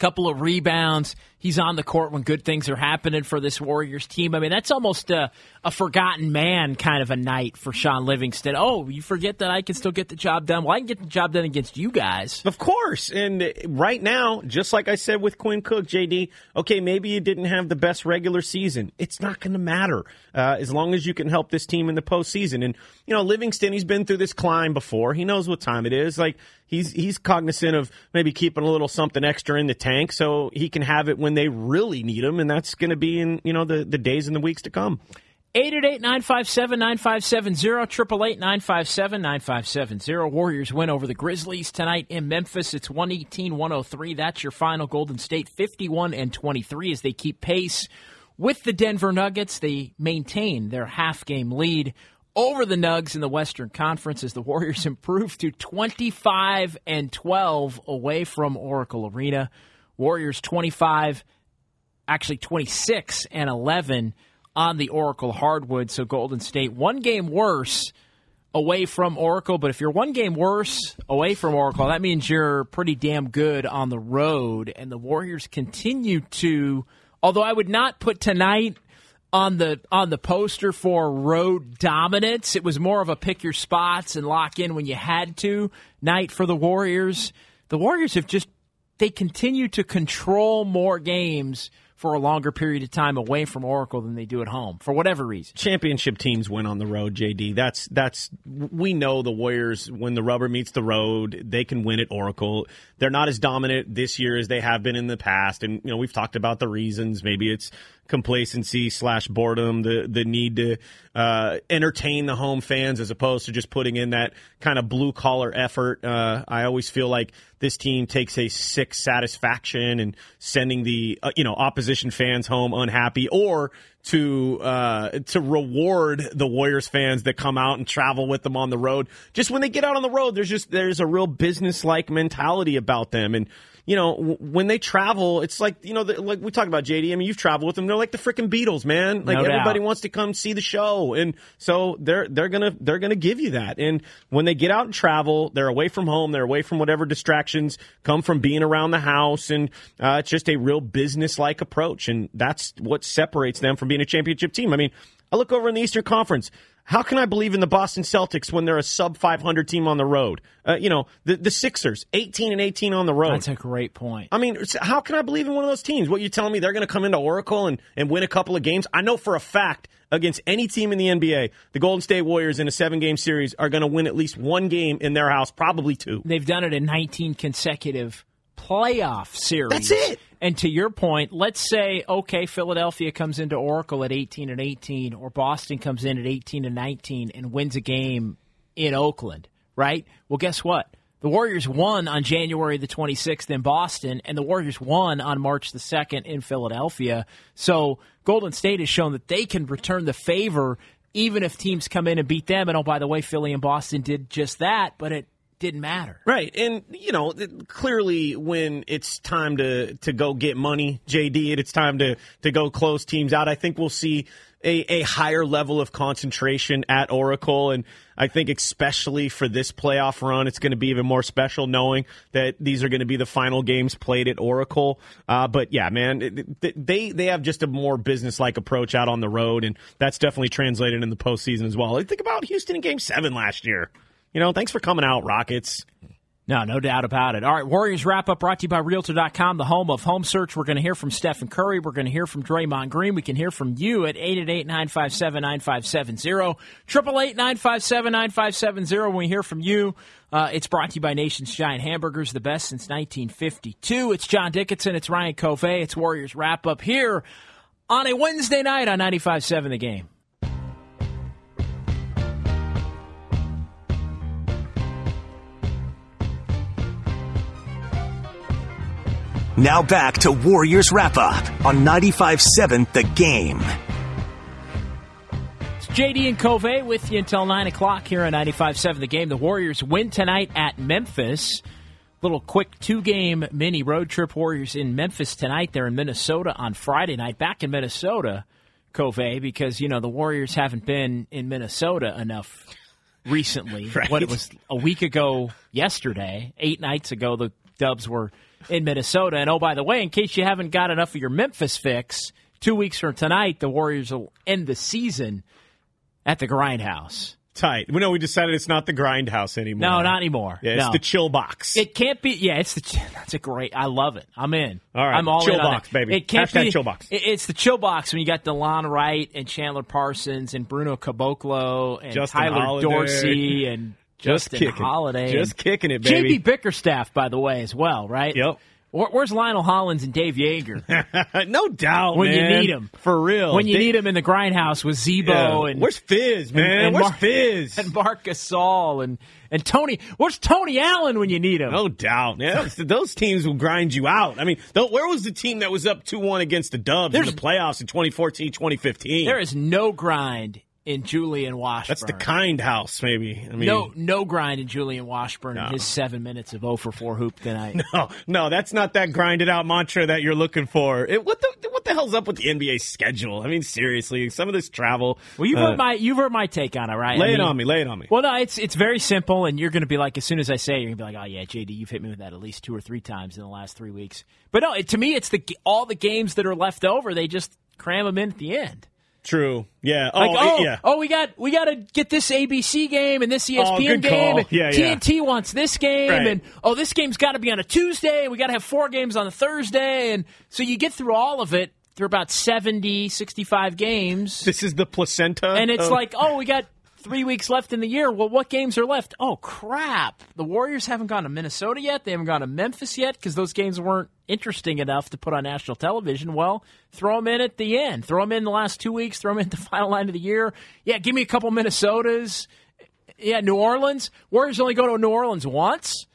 Speaker 2: couple of rebounds. he's on the court when good things are happening for this Warriors team. I mean, that's almost a, a forgotten man kind of a night for Shaun Livingston. Oh, you forget that I can still get the job done. Well, I can get the job done against you guys.
Speaker 3: Of course. And right now, just like I said with Quinn Cook, JD, okay, maybe you didn't have the best regular season. It's not going to matter uh, as long as you can help this team in the postseason. And, you know, Livingston, he's been through this climb before. He knows what time it is. Like, he's he's cognizant of maybe keeping a little something extra in the tank so he can have it when they really need him, and that's going to be in you know the the days and the weeks to come.
Speaker 2: 888-957-9570, 888-957-9570. Warriors win over the Grizzlies tonight in Memphis. It's 118-103. That's your final Golden State 51 and 23 as they keep pace with the Denver Nuggets. They maintain their half game lead over the Nugs in the Western Conference as the Warriors improve to 25 and 12 away from Oracle Arena. Warriors 25, actually 26 and 11 on the Oracle hardwood. So Golden State one game worse away from Oracle, but if you're one game worse away from Oracle, that means you're pretty damn good on the road. And the Warriors continue to, although I would not put tonight on the on the poster for road dominance. It was more of a pick your spots and lock in when you had to night for the Warriors. The Warriors have just they continue to control more games for a longer period of time away from Oracle than they do at home for whatever reason.
Speaker 3: Championship teams win on the road, JD. That's that's we know the Warriors when the rubber meets the road, they can win at Oracle. They're not as dominant this year as they have been in the past, and you know we've talked about the reasons. Maybe it's complacency slash boredom, the the need to uh, entertain the home fans as opposed to just putting in that kind of blue collar effort. Uh, I always feel like this team takes a sick satisfaction in sending the uh, you know opposition fans home unhappy, or to uh, to reward the Warriors fans that come out and travel with them on the road. Just when they get out on the road, there's just there's a real business like mentality about them, and you know, w- when they travel, it's like, you know, the, like we talk about JD. I mean, you've traveled with them. They're like the freaking Beatles, man. Like
Speaker 2: No doubt.
Speaker 3: everybody wants to come see the show. And so they're, they're going to, they're going to give you that. And when they get out and travel, they're away from home. They're away from whatever distractions come from being around the house. And, uh, it's just a real business like approach. And that's what separates them from being a championship team. I mean, I look over in the Eastern Conference. How can I believe in the Boston Celtics when they're a sub 500 team on the road? Uh, you know, the, the Sixers, 18 and 18 on the road.
Speaker 2: That's a great point.
Speaker 3: I mean, how can I believe in one of those teams? What you telling me they're going to come into Oracle and, and win a couple of games? I know for a fact against any team in the NBA, the Golden State Warriors in a seven game series are going to win at least one game in their house, probably two.
Speaker 2: They've done it in 19 consecutive playoff series.
Speaker 3: That's it.
Speaker 2: And to your point, let's say okay, Philadelphia comes into Oracle at 18 and 18 or Boston comes in at 18 and 19 and wins a game in Oakland, right? Well, guess what? The Warriors won on January the 26th in Boston, and the Warriors won on March the 2nd in Philadelphia. So Golden State has shown that they can return the favor even if teams come in and beat them. And oh, by the way, Philly and Boston did just that, but it didn't matter.
Speaker 3: Right, and you know clearly when it's time to to go get money, JD, and it's time to to go close teams out. I think we'll see a, a higher level of concentration at Oracle, and I think especially for this playoff run, it's going to be even more special knowing that these are going to be the final games played at Oracle. Uh, but yeah, man, they they have just a more business like approach out on the road, and that's definitely translated in the postseason as well. Think about Houston in Game Seven last year. You know, thanks for coming out, Rockets.
Speaker 2: No, no doubt about it. All right, Warriors wrap up brought to you by Realtor.com, the home of home search. We're going to hear from Stephen Curry. We're going to hear from Draymond Green. We can hear from you at 888-957-9570. 888-957-9570. When we hear from you, uh, it's brought to you by Nation's Giant Hamburgers, the best since 1952. It's John Dickinson. It's Ryan Covey. It's Warriors wrap up here on a Wednesday night on 95.7 The Game.
Speaker 1: Now back to Warriors Wrap Up on 95.7 The Game.
Speaker 2: It's JD and Covey with you until 9 o'clock here on 95.7 The Game. The Warriors win tonight at Memphis. Little quick two game mini road trip. Warriors in Memphis tonight. They're in Minnesota on Friday night. Back in Minnesota, Covey, because, you know, the Warriors haven't been in Minnesota enough recently.
Speaker 3: Right.
Speaker 2: What it was a week ago yesterday, eight nights ago, the Dubs were in Minnesota. And oh, by the way, in case you haven't got enough of your Memphis fix, two weeks from tonight, the Warriors will end the season at the Grindhouse.
Speaker 3: Tight. Well, no, we decided it's not the grindhouse anymore.
Speaker 2: No, not anymore.
Speaker 3: Yeah, it's
Speaker 2: No.
Speaker 3: the chill box.
Speaker 2: It can't be. Yeah, it's the. That's a great. I love it. I'm in.
Speaker 3: All right,
Speaker 2: I'm all
Speaker 3: chill
Speaker 2: in
Speaker 3: box,
Speaker 2: it.
Speaker 3: baby.
Speaker 2: It can't
Speaker 3: Hashtag
Speaker 2: be.
Speaker 3: chill box.
Speaker 2: it- It's the chill box when you got Delon Wright and Chandler Parsons and Bruno Caboclo and
Speaker 3: Justin
Speaker 2: Tyler
Speaker 3: Holiday.
Speaker 2: Dorsey and
Speaker 3: Just
Speaker 2: Justin
Speaker 3: kicking.
Speaker 2: Holiday.
Speaker 3: Just kicking it, baby.
Speaker 2: JB Bickerstaff, by the way, as well, right?
Speaker 3: Yep.
Speaker 2: Where's Lionel Hollins and Dave Joerger
Speaker 3: no doubt,
Speaker 2: when you need him?
Speaker 3: For real.
Speaker 2: When you need him in the grindhouse with Z-Bo
Speaker 3: Yeah.
Speaker 2: and
Speaker 3: Where's Fizz, man?
Speaker 2: and
Speaker 3: Where's
Speaker 2: Mar-
Speaker 3: Fizz?
Speaker 2: and Marc Gasol and and Tony. Where's Tony Allen when you need him?
Speaker 3: No doubt. Yeah, those, teams will grind you out. I mean, where was the team that was up 2 1 against the Dubs
Speaker 2: There's-
Speaker 3: in the playoffs in 2014, 2015?
Speaker 2: There is no grind in Julian Washburn.
Speaker 3: That's the kind house, maybe. I mean,
Speaker 2: no no grind in Julian Washburn in his seven minutes of 0 for 4 hoop tonight.
Speaker 3: no, no, that's not that grinded out mantra that you're looking for. It, what the what the hell's up with the NBA schedule? I mean, seriously, some of this travel.
Speaker 2: Well, you've
Speaker 3: uh,
Speaker 2: heard my you've heard my take on it, right?
Speaker 3: lay
Speaker 2: I
Speaker 3: it on me. Lay it on me.
Speaker 2: Well, no, it's it's very simple, and you're going to be like, as soon as I say, it, you're going to be like, oh yeah, JD, you've hit me with that at least two or three times in the last three weeks. But no, it, to me, it's the all the games that are left over. They just cram them in at the end.
Speaker 3: True. Yeah. Oh,
Speaker 2: Like, oh,
Speaker 3: yeah.
Speaker 2: oh, we got we got to get this ABC game and this ESPN
Speaker 3: Oh,
Speaker 2: game. and
Speaker 3: Yeah, yeah.
Speaker 2: TNT wants this game,
Speaker 3: Right.
Speaker 2: and oh, this game's got to be on a Tuesday. We got to have four games on a Thursday, and so you get through all of it through about 70, 65 games,
Speaker 3: This is the placenta.
Speaker 2: and it's
Speaker 3: of-
Speaker 2: like, oh, we got three weeks left in the year. Well, what games are left? Oh, crap! The Warriors haven't gone to Minnesota yet. They haven't gone to Memphis yet because those games weren't interesting enough to put on national television. Well, throw them in at the end. Throw them in the last two weeks. Throw them in the final line of the year. Yeah, give me a couple Minnesotas. Yeah, New Orleans. Warriors only go to New Orleans once,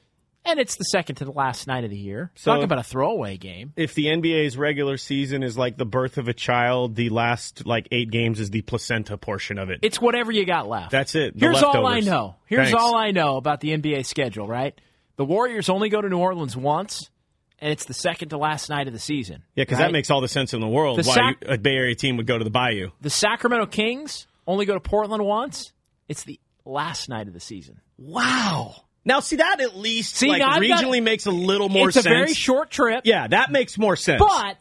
Speaker 2: and it's the second to the last night of the year.
Speaker 3: So-
Speaker 2: Talk about a throwaway game.
Speaker 3: if the NBA's regular season is like the birth of a child, the last like eight games is the placenta portion of it.
Speaker 2: It's whatever you got left.
Speaker 3: That's it. The
Speaker 2: Here's all I know. Here's
Speaker 3: Thanks.
Speaker 2: all I know about the NBA schedule, right? The Warriors only go to New Orleans once, and it's the second to last night of the season.
Speaker 3: yeah, because
Speaker 2: right?
Speaker 3: that makes all the sense in the world.
Speaker 2: The
Speaker 3: why
Speaker 2: Sac-
Speaker 3: you, a Bay Area team would go to the Bayou.
Speaker 2: the Sacramento Kings only go to Portland once. It's the last night of the season.
Speaker 3: Wow. Now, see that at least
Speaker 2: See,
Speaker 3: like
Speaker 2: I've got-
Speaker 3: regionally makes a little more sense.
Speaker 2: it's a very short trip,
Speaker 3: Yeah, that makes more sense.
Speaker 2: but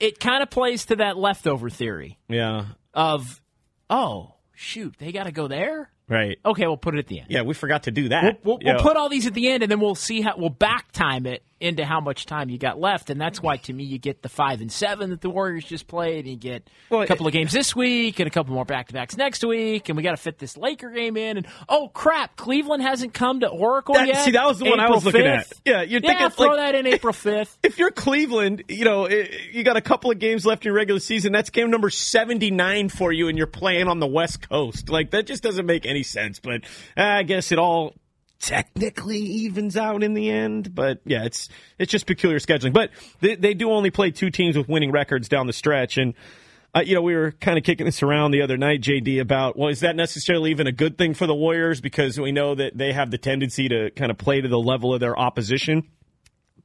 Speaker 2: it kind of plays to that leftover theory
Speaker 3: yeah,
Speaker 2: of, oh, shoot, they got to go there?
Speaker 3: right.
Speaker 2: Okay, we'll put it at the end.
Speaker 3: Yeah, we forgot to do
Speaker 2: We'll,
Speaker 3: that.
Speaker 2: we'll, we'll put all these at the end, and then we'll see how we'll back time it into how much time you got left, and that's why to me you get the five and seven that the Warriors just played, and you get
Speaker 3: Well,
Speaker 2: a couple of games this week and a couple more back to backs next week, and we got to fit this Laker game in, and oh crap, Cleveland hasn't come to Oracle
Speaker 3: That-
Speaker 2: yet.
Speaker 3: see, that was the one I
Speaker 2: April
Speaker 3: was looking
Speaker 2: 5th.
Speaker 3: at. Yeah, you're
Speaker 2: yeah,
Speaker 3: thinking,
Speaker 2: throw
Speaker 3: like-
Speaker 2: that in April fifth.
Speaker 3: if you're Cleveland, you know, you got a couple of games left in your regular season. That's game number 79 for you, and you're playing on the West Coast. Like, that just doesn't make any sense. But uh, I guess it all technically evens out in the end. But yeah, it's it's just peculiar scheduling. But they, they do only play two teams with winning records down the stretch. And, uh, you know, we were kind of kicking this around the other night, JD, about, well, is that necessarily even a good thing for the Warriors? Because we know that they have the tendency to kind of play to the level of their opposition.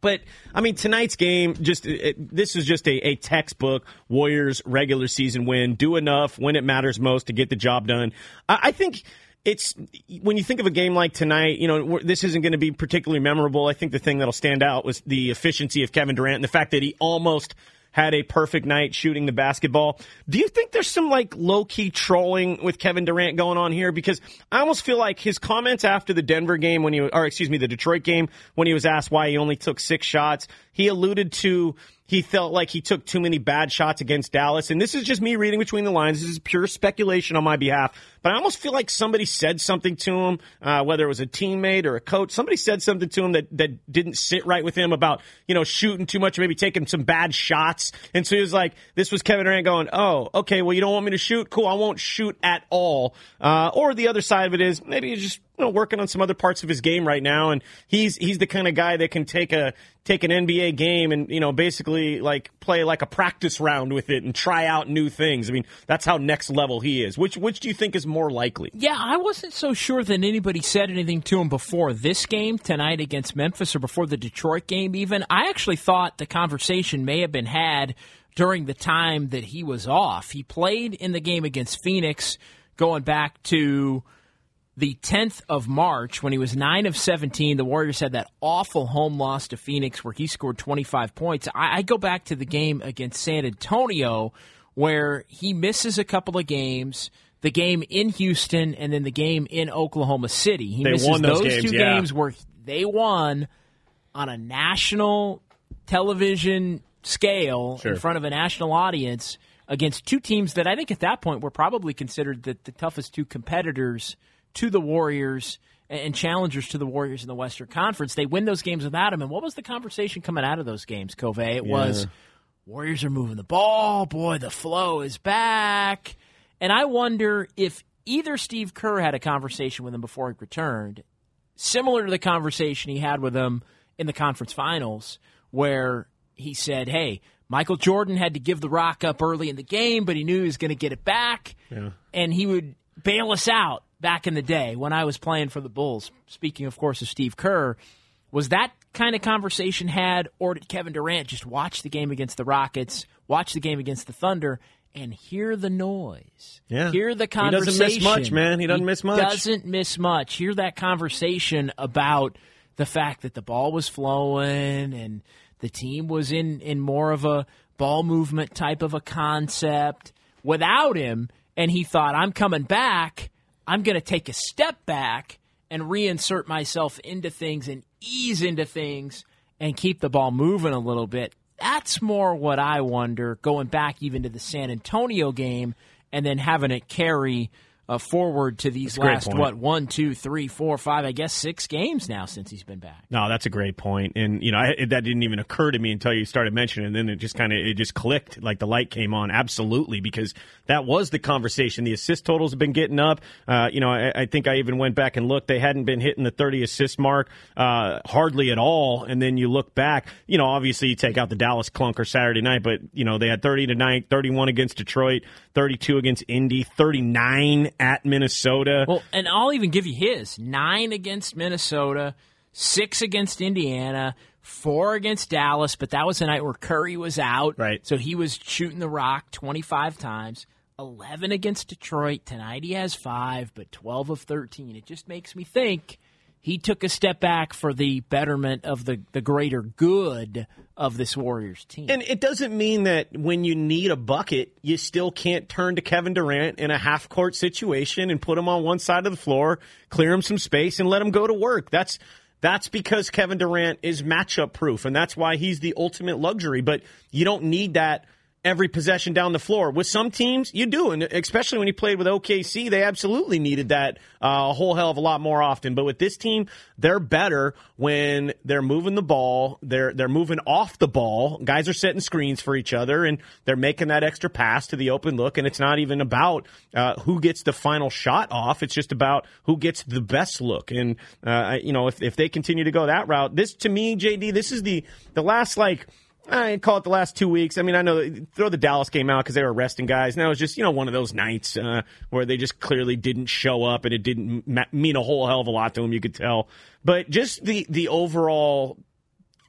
Speaker 3: But I mean, tonight's game just it, this is just a, a textbook Warriors regular season win. Do enough when it matters most to get the job done. I, I think it's when you think of a game like tonight. You know, this isn't going to be particularly memorable. I think the thing that'll stand out was the efficiency of Kevin Durant and the fact that he almost had a perfect night shooting the basketball. Do you think there's some like low key trolling with Kevin Durant going on here? Because I almost feel like his comments after the Denver game when he, or excuse me, the Detroit game when he was asked why he only took six shots, he alluded to he felt like he took too many bad shots against Dallas. And this is just me reading between the lines. This is pure speculation on my behalf. But I almost feel like somebody said something to him, uh, whether it was a teammate or a coach. Somebody said something to him that, that didn't sit right with him about, you know, shooting too much, maybe taking some bad shots. And so he was like, this was Kevin Durant going, oh, okay, well, you don't want me to shoot? Cool, I won't shoot at all. Uh, or the other side of it is maybe he's just you know, working on some other parts of his game right now, and he's he's the kind of guy that can take a take an NBA game and you know basically like play like a practice round with it and try out new things. I mean, that's how next level he is. Which which do you think is more likely?
Speaker 2: Yeah, I wasn't so sure that anybody said anything to him before this game tonight against Memphis or before the Detroit game, even. I actually thought the conversation may have been had during the time that he was off. He played in the game against Phoenix going back to the 10th of March when he was 9 of 17. The Warriors had that awful home loss to Phoenix where he scored 25 points. I, I go back to the game against San Antonio where he misses a couple of games. The game in Houston and then the game in Oklahoma City. He
Speaker 3: They
Speaker 2: misses
Speaker 3: won those
Speaker 2: those
Speaker 3: games,
Speaker 2: two
Speaker 3: yeah.
Speaker 2: games where they won on a national television scale
Speaker 3: Sure.
Speaker 2: in front of a national audience against two teams that I think at that point were probably considered the, the toughest two competitors to the Warriors and challengers to the Warriors in the Western Conference. They win those games without him. And what was the conversation coming out of those games, Covey? It was Warriors are moving the ball. Boy, the flow is back. And I wonder if either Steve Kerr had a conversation with him before he returned, similar to the conversation he had with him in the conference finals, where he said, Hey, Michael Jordan had to give the rock up early in the game, but he knew he was going to get it back. And he would bail us out back in the day when I was playing for the Bulls. Speaking, of course, of Steve Kerr, was that kind of conversation had, or did Kevin Durant just watch the game against the Rockets, watch the game against the Thunder, and hear the noise?
Speaker 3: Yeah.
Speaker 2: Hear the conversation.
Speaker 3: He doesn't miss much, man. He doesn't miss much.
Speaker 2: Doesn't miss much. Hear that conversation about the fact that the ball was flowing and the team was in, in more of a ball movement type of a concept without him. And he thought, I'm coming back. I'm going to take a step back and reinsert myself into things and ease into things and keep the ball moving a little bit. That's more what I wonder going back even to the San Antonio game and then having it carry uh, forward to these last, what, one, two, three, four, five, I guess six games now since he's been back.
Speaker 3: No, that's a great point. point, and you know I, that didn't even occur to me until you started mentioning, it, and then it just kind of it just clicked, like the light came on. Absolutely, because that was the conversation. The assist totals have been getting up. Uh, you know, I, I think I even went back and looked; they hadn't been hitting the thirty assist mark uh, hardly at all. And then you look back, you know, obviously you take out the Dallas clunker Saturday night, but you know they had thirty tonight, thirty-one against Detroit, thirty-two against Indy, thirty-nine at Minnesota.
Speaker 2: Well, and I'll even give you his nine against Minnesota, six against Indiana, four against Dallas, but that was the night where Curry was out.
Speaker 3: Right.
Speaker 2: So he was shooting the rock 25 times. 11 against Detroit. Tonight he has five, but 12 of 13. It just makes me think he took a step back for the betterment of the, the greater good of this Warriors team.
Speaker 3: And it doesn't mean that when you need a bucket, you still can't turn to Kevin Durant in a half court situation and put him on one side of the floor, clear him some space, and let him go to work. That's that's because Kevin Durant is matchup proof, and that's why he's the ultimate luxury. But you don't need that every possession down the floor. With some teams, you do, and especially when he played with OKC, they absolutely needed that uh, a whole hell of a lot more often. But with this team, they're better when they're moving the ball, they're they're moving off the ball. Guys are setting screens for each other, and they're making that extra pass to the open look. And it's not even about uh, who gets the final shot off; it's just about who gets the best look. And uh, you know, if if they continue to go that route, this to me, JD, this is the the last like. I call it the last two weeks. I mean, I know throw the Dallas game out because they were resting guys. That was just you know one of those nights uh, where they just clearly didn't show up, and it didn't ma- mean a whole hell of a lot to them. You could tell, but just the the overall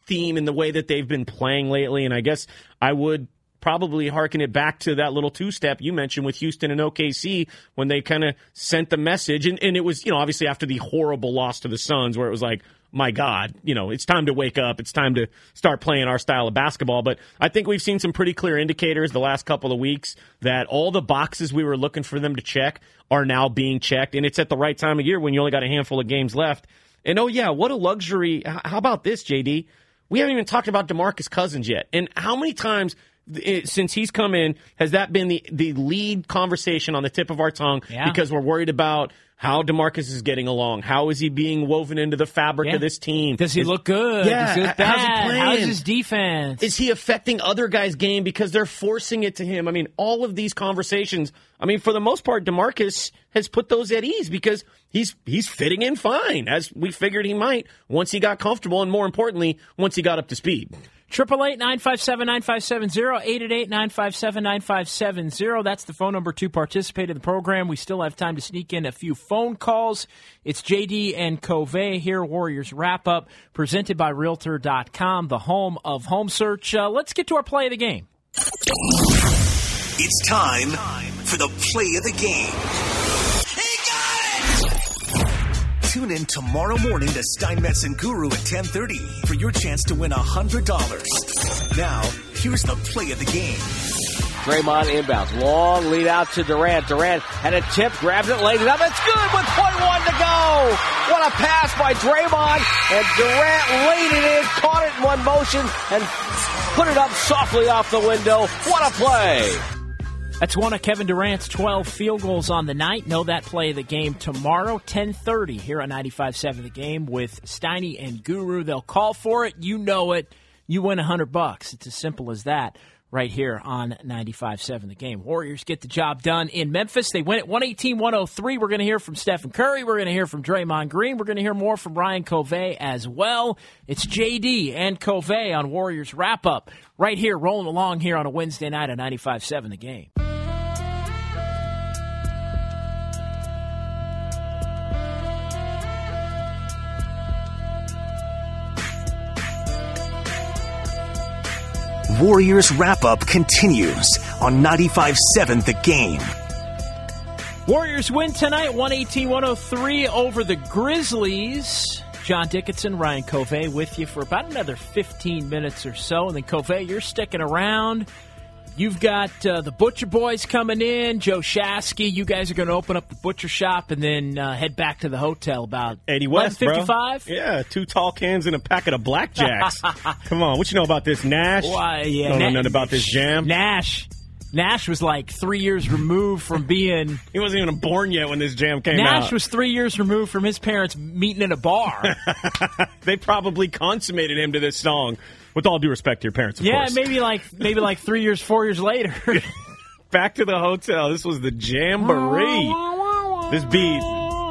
Speaker 3: theme and the way that they've been playing lately. And I guess I would probably harken it back to that little two step you mentioned with Houston and OKC when they kind of sent the message. And, and it was, you know, obviously after the horrible loss to the Suns where it was like, my God, you know, it's time to wake up. It's time to start playing our style of basketball. But I think we've seen some pretty clear indicators the last couple of weeks that all the boxes we were looking for them to check are now being checked. And it's at the right time of year when you only got a handful of games left. And oh, yeah, what a luxury. How about this, JD? We haven't even talked about Demarcus Cousins yet. And how many times since he's come in has that been the the lead conversation on the tip of our tongue
Speaker 2: Yeah.
Speaker 3: because we're worried about how Demarcus is getting along. How is he being woven into the fabric
Speaker 2: Yeah.
Speaker 3: of this team?
Speaker 2: Does he
Speaker 3: Is-
Speaker 2: look good?
Speaker 3: Yeah,
Speaker 2: Does he
Speaker 3: how's he playing?
Speaker 2: How's his defense?
Speaker 3: Is he affecting other guys' game because they're forcing it to him? I mean, all of these conversations. I mean, for the most part, Demarcus has put those at ease because he's he's fitting in fine as we figured he might once he got comfortable, and more importantly, once he got up to speed.
Speaker 2: Triple eight nine five seven nine five seven zero eight eight eight nine five seven nine five seven zero. That's the phone number to participate in the program. We still have time to sneak in a few phone calls. It's JD and Covey here, Warriors wrap up, presented by Realtor.com, the home of home search. Uh, let's get to our play of the game.
Speaker 1: It's time for the play of the game. He got it! Tune in tomorrow morning to Steinmetz and Guru at 1030 for your chance to win $100. Now, here's the play of the game.
Speaker 8: Draymond inbounds. Long lead out to Durant. Durant had a tip, grabs it, laid it up. It's good with point one to go. What a pass by Draymond. And Durant laid it in, caught it in one motion, and put it up softly off the window. What a play.
Speaker 2: That's one of Kevin Durant's 12 field goals on the night. Know that play of the game tomorrow, 1030 here on 95.7 The Game with Steiny and Guru. They'll call for it. You know it. You win 100 bucks. It's as simple as that right here on 95.7 The Game. Warriors get the job done in Memphis. They win it 118-103. We're going to hear from Stephen Curry. We're going to hear from Draymond Green. We're going to hear more from Ryan Covey as well. It's JD and Covey on Warriors Wrap-Up right here, rolling along here on a Wednesday night on 95.7 The Game.
Speaker 1: Warriors wrap up continues on 95.7 The Game.
Speaker 2: Warriors win tonight, 118 103 over the Grizzlies. John Dickinson, Ryan Covey with you for about another 15 minutes or so. And then, Covey, you're sticking around. You've got uh, the Butcher Boys coming in, Joe Shasky. You guys are going to open up the butcher shop and then uh, head back to the hotel about
Speaker 3: 80 West,
Speaker 2: 55.
Speaker 3: Yeah, two tall cans and a packet of blackjacks. Come on, what you know about this, Nash?
Speaker 2: Why, yeah,
Speaker 3: Don't know nothing about this jam.
Speaker 2: Nash. Nash was like three years removed from being.
Speaker 3: he wasn't even born yet when this jam came
Speaker 2: Nash
Speaker 3: out.
Speaker 2: Nash was three years removed from his parents meeting in a bar.
Speaker 3: they probably consummated him to this song. With all due respect to your parents, of
Speaker 2: yeah,
Speaker 3: course.
Speaker 2: maybe like maybe like three years, four years later.
Speaker 3: Back to the hotel. This was the jamboree. this beat,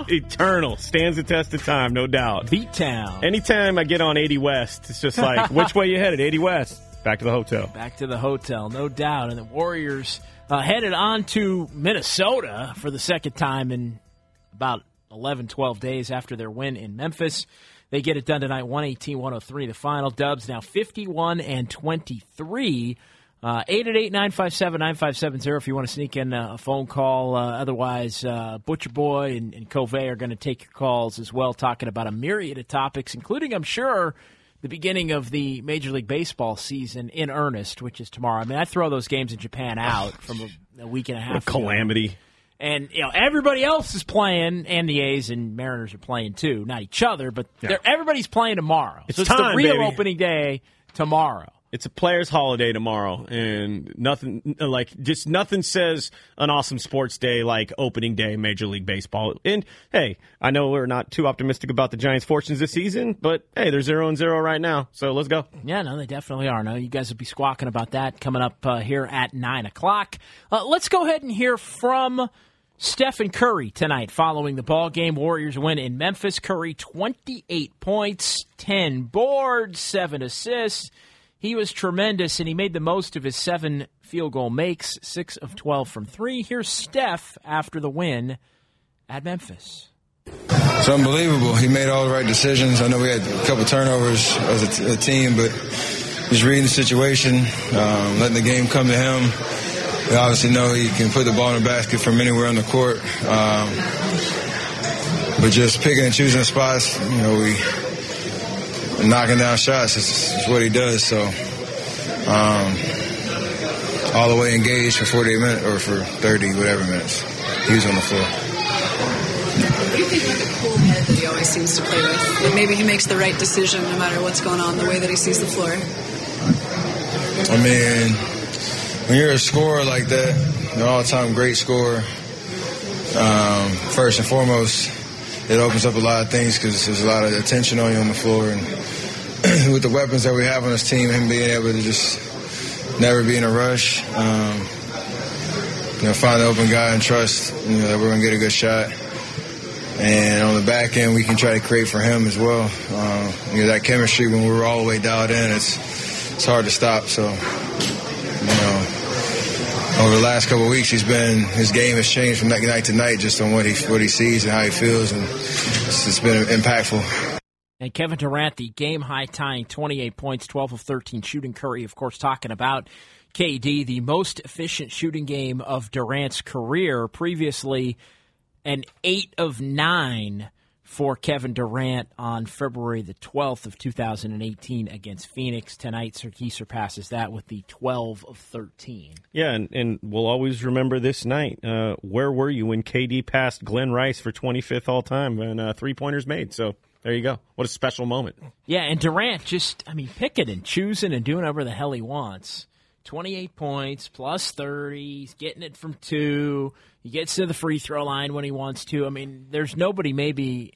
Speaker 3: eternal, stands the test of time, no doubt.
Speaker 2: Beat Town.
Speaker 3: Anytime I get on 80 West, it's just like, which way you headed? 80 West. Back to the hotel.
Speaker 2: Back to the hotel, no doubt. And the Warriors uh, headed on to Minnesota for the second time in about 11, 12 days after their win in Memphis. They get it done tonight, 118 103. The final Dubs now 51 and 23. Uh, 888 957 9570 if you want to sneak in a phone call. Uh, otherwise, uh, Butcher Boy and, and Covey are going to take your calls as well, talking about a myriad of topics, including, I'm sure, the beginning of the Major League Baseball season in earnest, which is tomorrow. I mean, I throw those games in Japan out oh, from a, a week and a half.
Speaker 3: A calamity.
Speaker 2: And you know everybody else is playing, and the A's and Mariners are playing too. Not each other, but
Speaker 3: Yeah.
Speaker 2: everybody's playing tomorrow.
Speaker 3: It's
Speaker 2: so it's
Speaker 3: time,
Speaker 2: the real
Speaker 3: baby.
Speaker 2: opening day tomorrow.
Speaker 3: It's a players' holiday tomorrow, and nothing like just nothing says an awesome sports day like opening day, Major League Baseball. And hey, I know we're not too optimistic about the Giants' fortunes this season, but hey, they're zero and zero right now, so let's go.
Speaker 2: Yeah, no, they definitely are. No, you guys will be squawking about that coming up uh, here at nine o'clock. Uh, let's go ahead and hear from Stephen Curry tonight following the ball game. Warriors win in Memphis. Curry twenty eight points, ten boards, seven assists. He was tremendous, and he made the most of his seven field goal makes, six of twelve from three. Here's Steph after the win at Memphis.
Speaker 9: It's unbelievable. He made all the right decisions. I know we had a couple turnovers as a, t- a team, but just reading the situation, um, letting the game come to him. We obviously know he can put the ball in the basket from anywhere on the court. Um, but just picking and choosing spots, you know, we knocking down shots is, is what he does. So, um, all the way engaged for 48 minutes or for 30, whatever minutes. He was on the floor.
Speaker 10: What do you think the cool head that he always seems to play with? And maybe he makes the right decision no matter what's going on, the way that he sees the floor.
Speaker 9: I mean, when you're a scorer like that, an all-time great scorer, um, first and foremost, it opens up a lot of things because there's a lot of attention on you on the floor, and with the weapons that we have on this team, him being able to just never be in a rush, um, you know, find the open guy and trust, you know, that we're gonna get a good shot. And on the back end, we can try to create for him as well. Um, you know, that chemistry when we're all the way dialed in, it's it's hard to stop. So, you know, over the last couple weeks, he's been his game has changed from night night to night, just on what he what he sees and how he feels, and it's, it's been impactful.
Speaker 2: And Kevin Durant, the game high tying 28 points, 12 of 13 shooting. Curry, of course, talking about KD, the most efficient shooting game of Durant's career. Previously, an 8 of 9 for Kevin Durant on February the 12th of 2018 against Phoenix. Tonight, sir, he surpasses that with the 12 of 13.
Speaker 3: Yeah, and, and we'll always remember this night. Uh, where were you when KD passed Glen Rice for 25th all time and uh, three pointers made? So there you go. What a special moment.
Speaker 2: Yeah, and Durant just, I mean, picking and choosing and doing whatever the hell he wants. 28 points, plus 30. He's getting it from two. He gets to the free throw line when he wants to. I mean, there's nobody maybe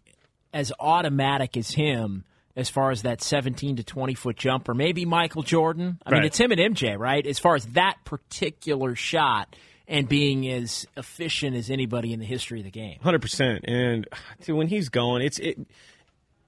Speaker 2: as automatic as him as far as that 17 to 20 foot jumper. Maybe Michael Jordan. I right. mean, it's him and MJ, right? As far as that particular shot and being as efficient as anybody in the history of the game.
Speaker 3: 100%. And dude, when he's going, it's it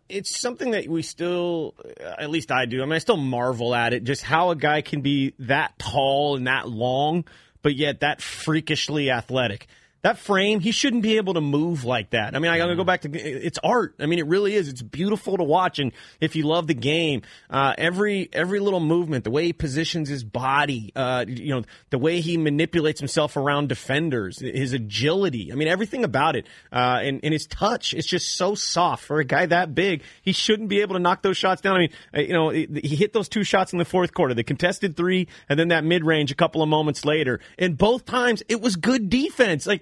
Speaker 3: it's something that we still at least I do. I mean, I still marvel at it just how a guy can be that tall and that long but yet that freakishly athletic that frame, he shouldn't be able to move like that. I mean, I gotta go back to it's art. I mean, it really is. It's beautiful to watch, and if you love the game, uh, every every little movement, the way he positions his body, uh, you know, the way he manipulates himself around defenders, his agility. I mean, everything about it, uh, and, and his touch. It's just so soft for a guy that big. He shouldn't be able to knock those shots down. I mean, uh, you know, he hit those two shots in the fourth quarter, the contested three, and then that mid range a couple of moments later. And both times, it was good defense. Like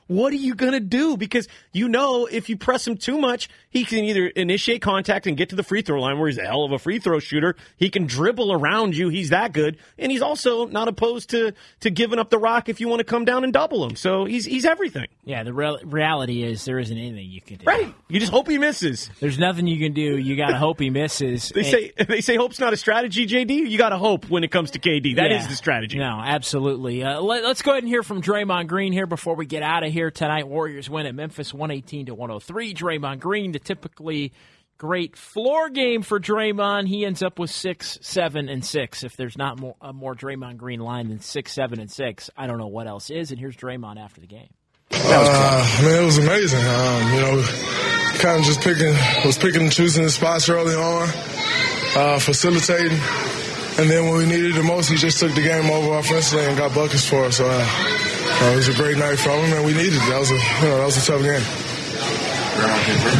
Speaker 3: what are you going to do? Because you know if you press him too much, he can either initiate contact and get to the free throw line where he's a hell of a free throw shooter. He can dribble around you. He's that good. And he's also not opposed to, to giving up the rock if you want to come down and double him. So he's, he's everything.
Speaker 2: Yeah, the re- reality is there isn't anything you can do.
Speaker 3: Right. You just hope he misses.
Speaker 2: There's nothing you can do. You got to hope he misses.
Speaker 3: they say they say hope's not a strategy, JD. You got to hope when it comes to KD. That yeah. is the strategy.
Speaker 2: No, absolutely. Uh, let, us go ahead and hear from Draymond Green here before we get out of here tonight. Warriors win at Memphis 118 to 103. Draymond Green, the typically great floor game for Draymond. He ends up with six, seven, and six. If there's not more, a more Draymond Green line than six, seven, and six, I don't know what else is. And here's Draymond after the game.
Speaker 11: Uh, I mean, it was amazing. Um, you know, kind of just picking, was picking and choosing the spots early on, uh, facilitating. And then when we needed the most, he just took the game over offensively and got buckets for us. So uh, uh, it was a great night for him, and we needed it. That was a, you know, that was a tough game.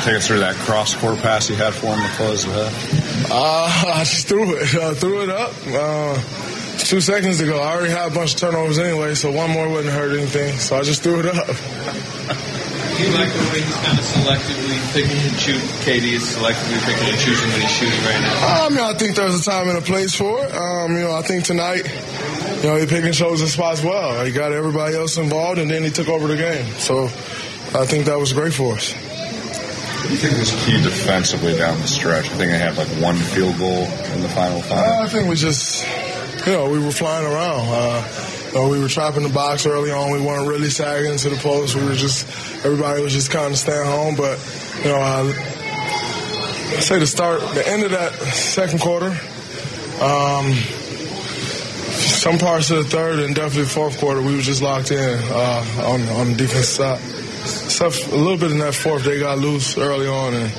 Speaker 12: Take us through that cross court pass he had for him to close the head.
Speaker 11: Uh, I just threw it, uh, threw it up. Uh, two seconds ago, I already had a bunch of turnovers anyway, so one more wouldn't hurt anything. So I just threw it up.
Speaker 5: Do you like the way he's kind of selectively picking and choosing? KD is selectively picking and choosing when he's shooting right now.
Speaker 11: I mean, I think there's a time and a place for it. Um, you know, I think tonight, you know, he picked and chose his spots well. He got everybody else involved, and then he took over the game. So I think that was great for us.
Speaker 12: What do you think was key defensively down the stretch? I think they had like one field goal in the final five.
Speaker 11: Uh, I think we just, you know, we were flying around. Uh, you know, we were trapping the box early on. We weren't really sagging to the post. We were just, everybody was just kind of staying home. But, you know, I, I say the start, the end of that second quarter, um, some parts of the third and definitely fourth quarter, we were just locked in uh, on on the defense side. A little bit in that fourth, they got loose early on, and,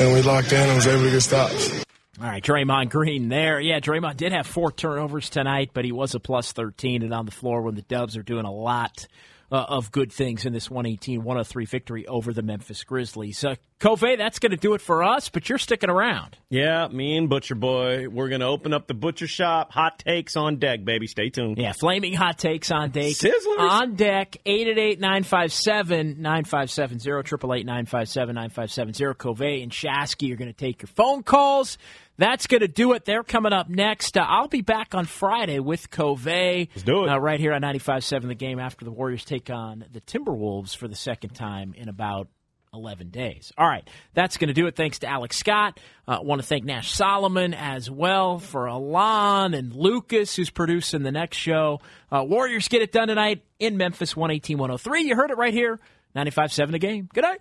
Speaker 11: and we locked in and was able to get stops.
Speaker 2: All right, Draymond Green there. Yeah, Draymond did have four turnovers tonight, but he was a plus 13 and on the floor when the Dubs are doing a lot uh, of good things in this 118-103 victory over the Memphis Grizzlies. Uh, Covey, that's going to do it for us, but you're sticking around.
Speaker 3: Yeah, me and Butcher Boy, we're going to open up the butcher shop. Hot takes on deck, baby. Stay tuned.
Speaker 2: Yeah, flaming hot takes on deck.
Speaker 3: Sizzlers.
Speaker 2: On deck, 888-957-9570, 888-957-9570. Covey and Shasky are going to take your phone calls. That's going to do it. They're coming up next. Uh, I'll be back on Friday with Covey.
Speaker 3: Let's do it.
Speaker 2: Uh, right here on 95.7 the game after the Warriors take on the Timberwolves for the second time in about 11 days. All right, that's going to do it. Thanks to Alex Scott. I uh, want to thank Nash Solomon as well for Alon and Lucas, who's producing the next show. Uh, Warriors get it done tonight in Memphis, 118 103. You heard it right here, 95.7 the game. Good night.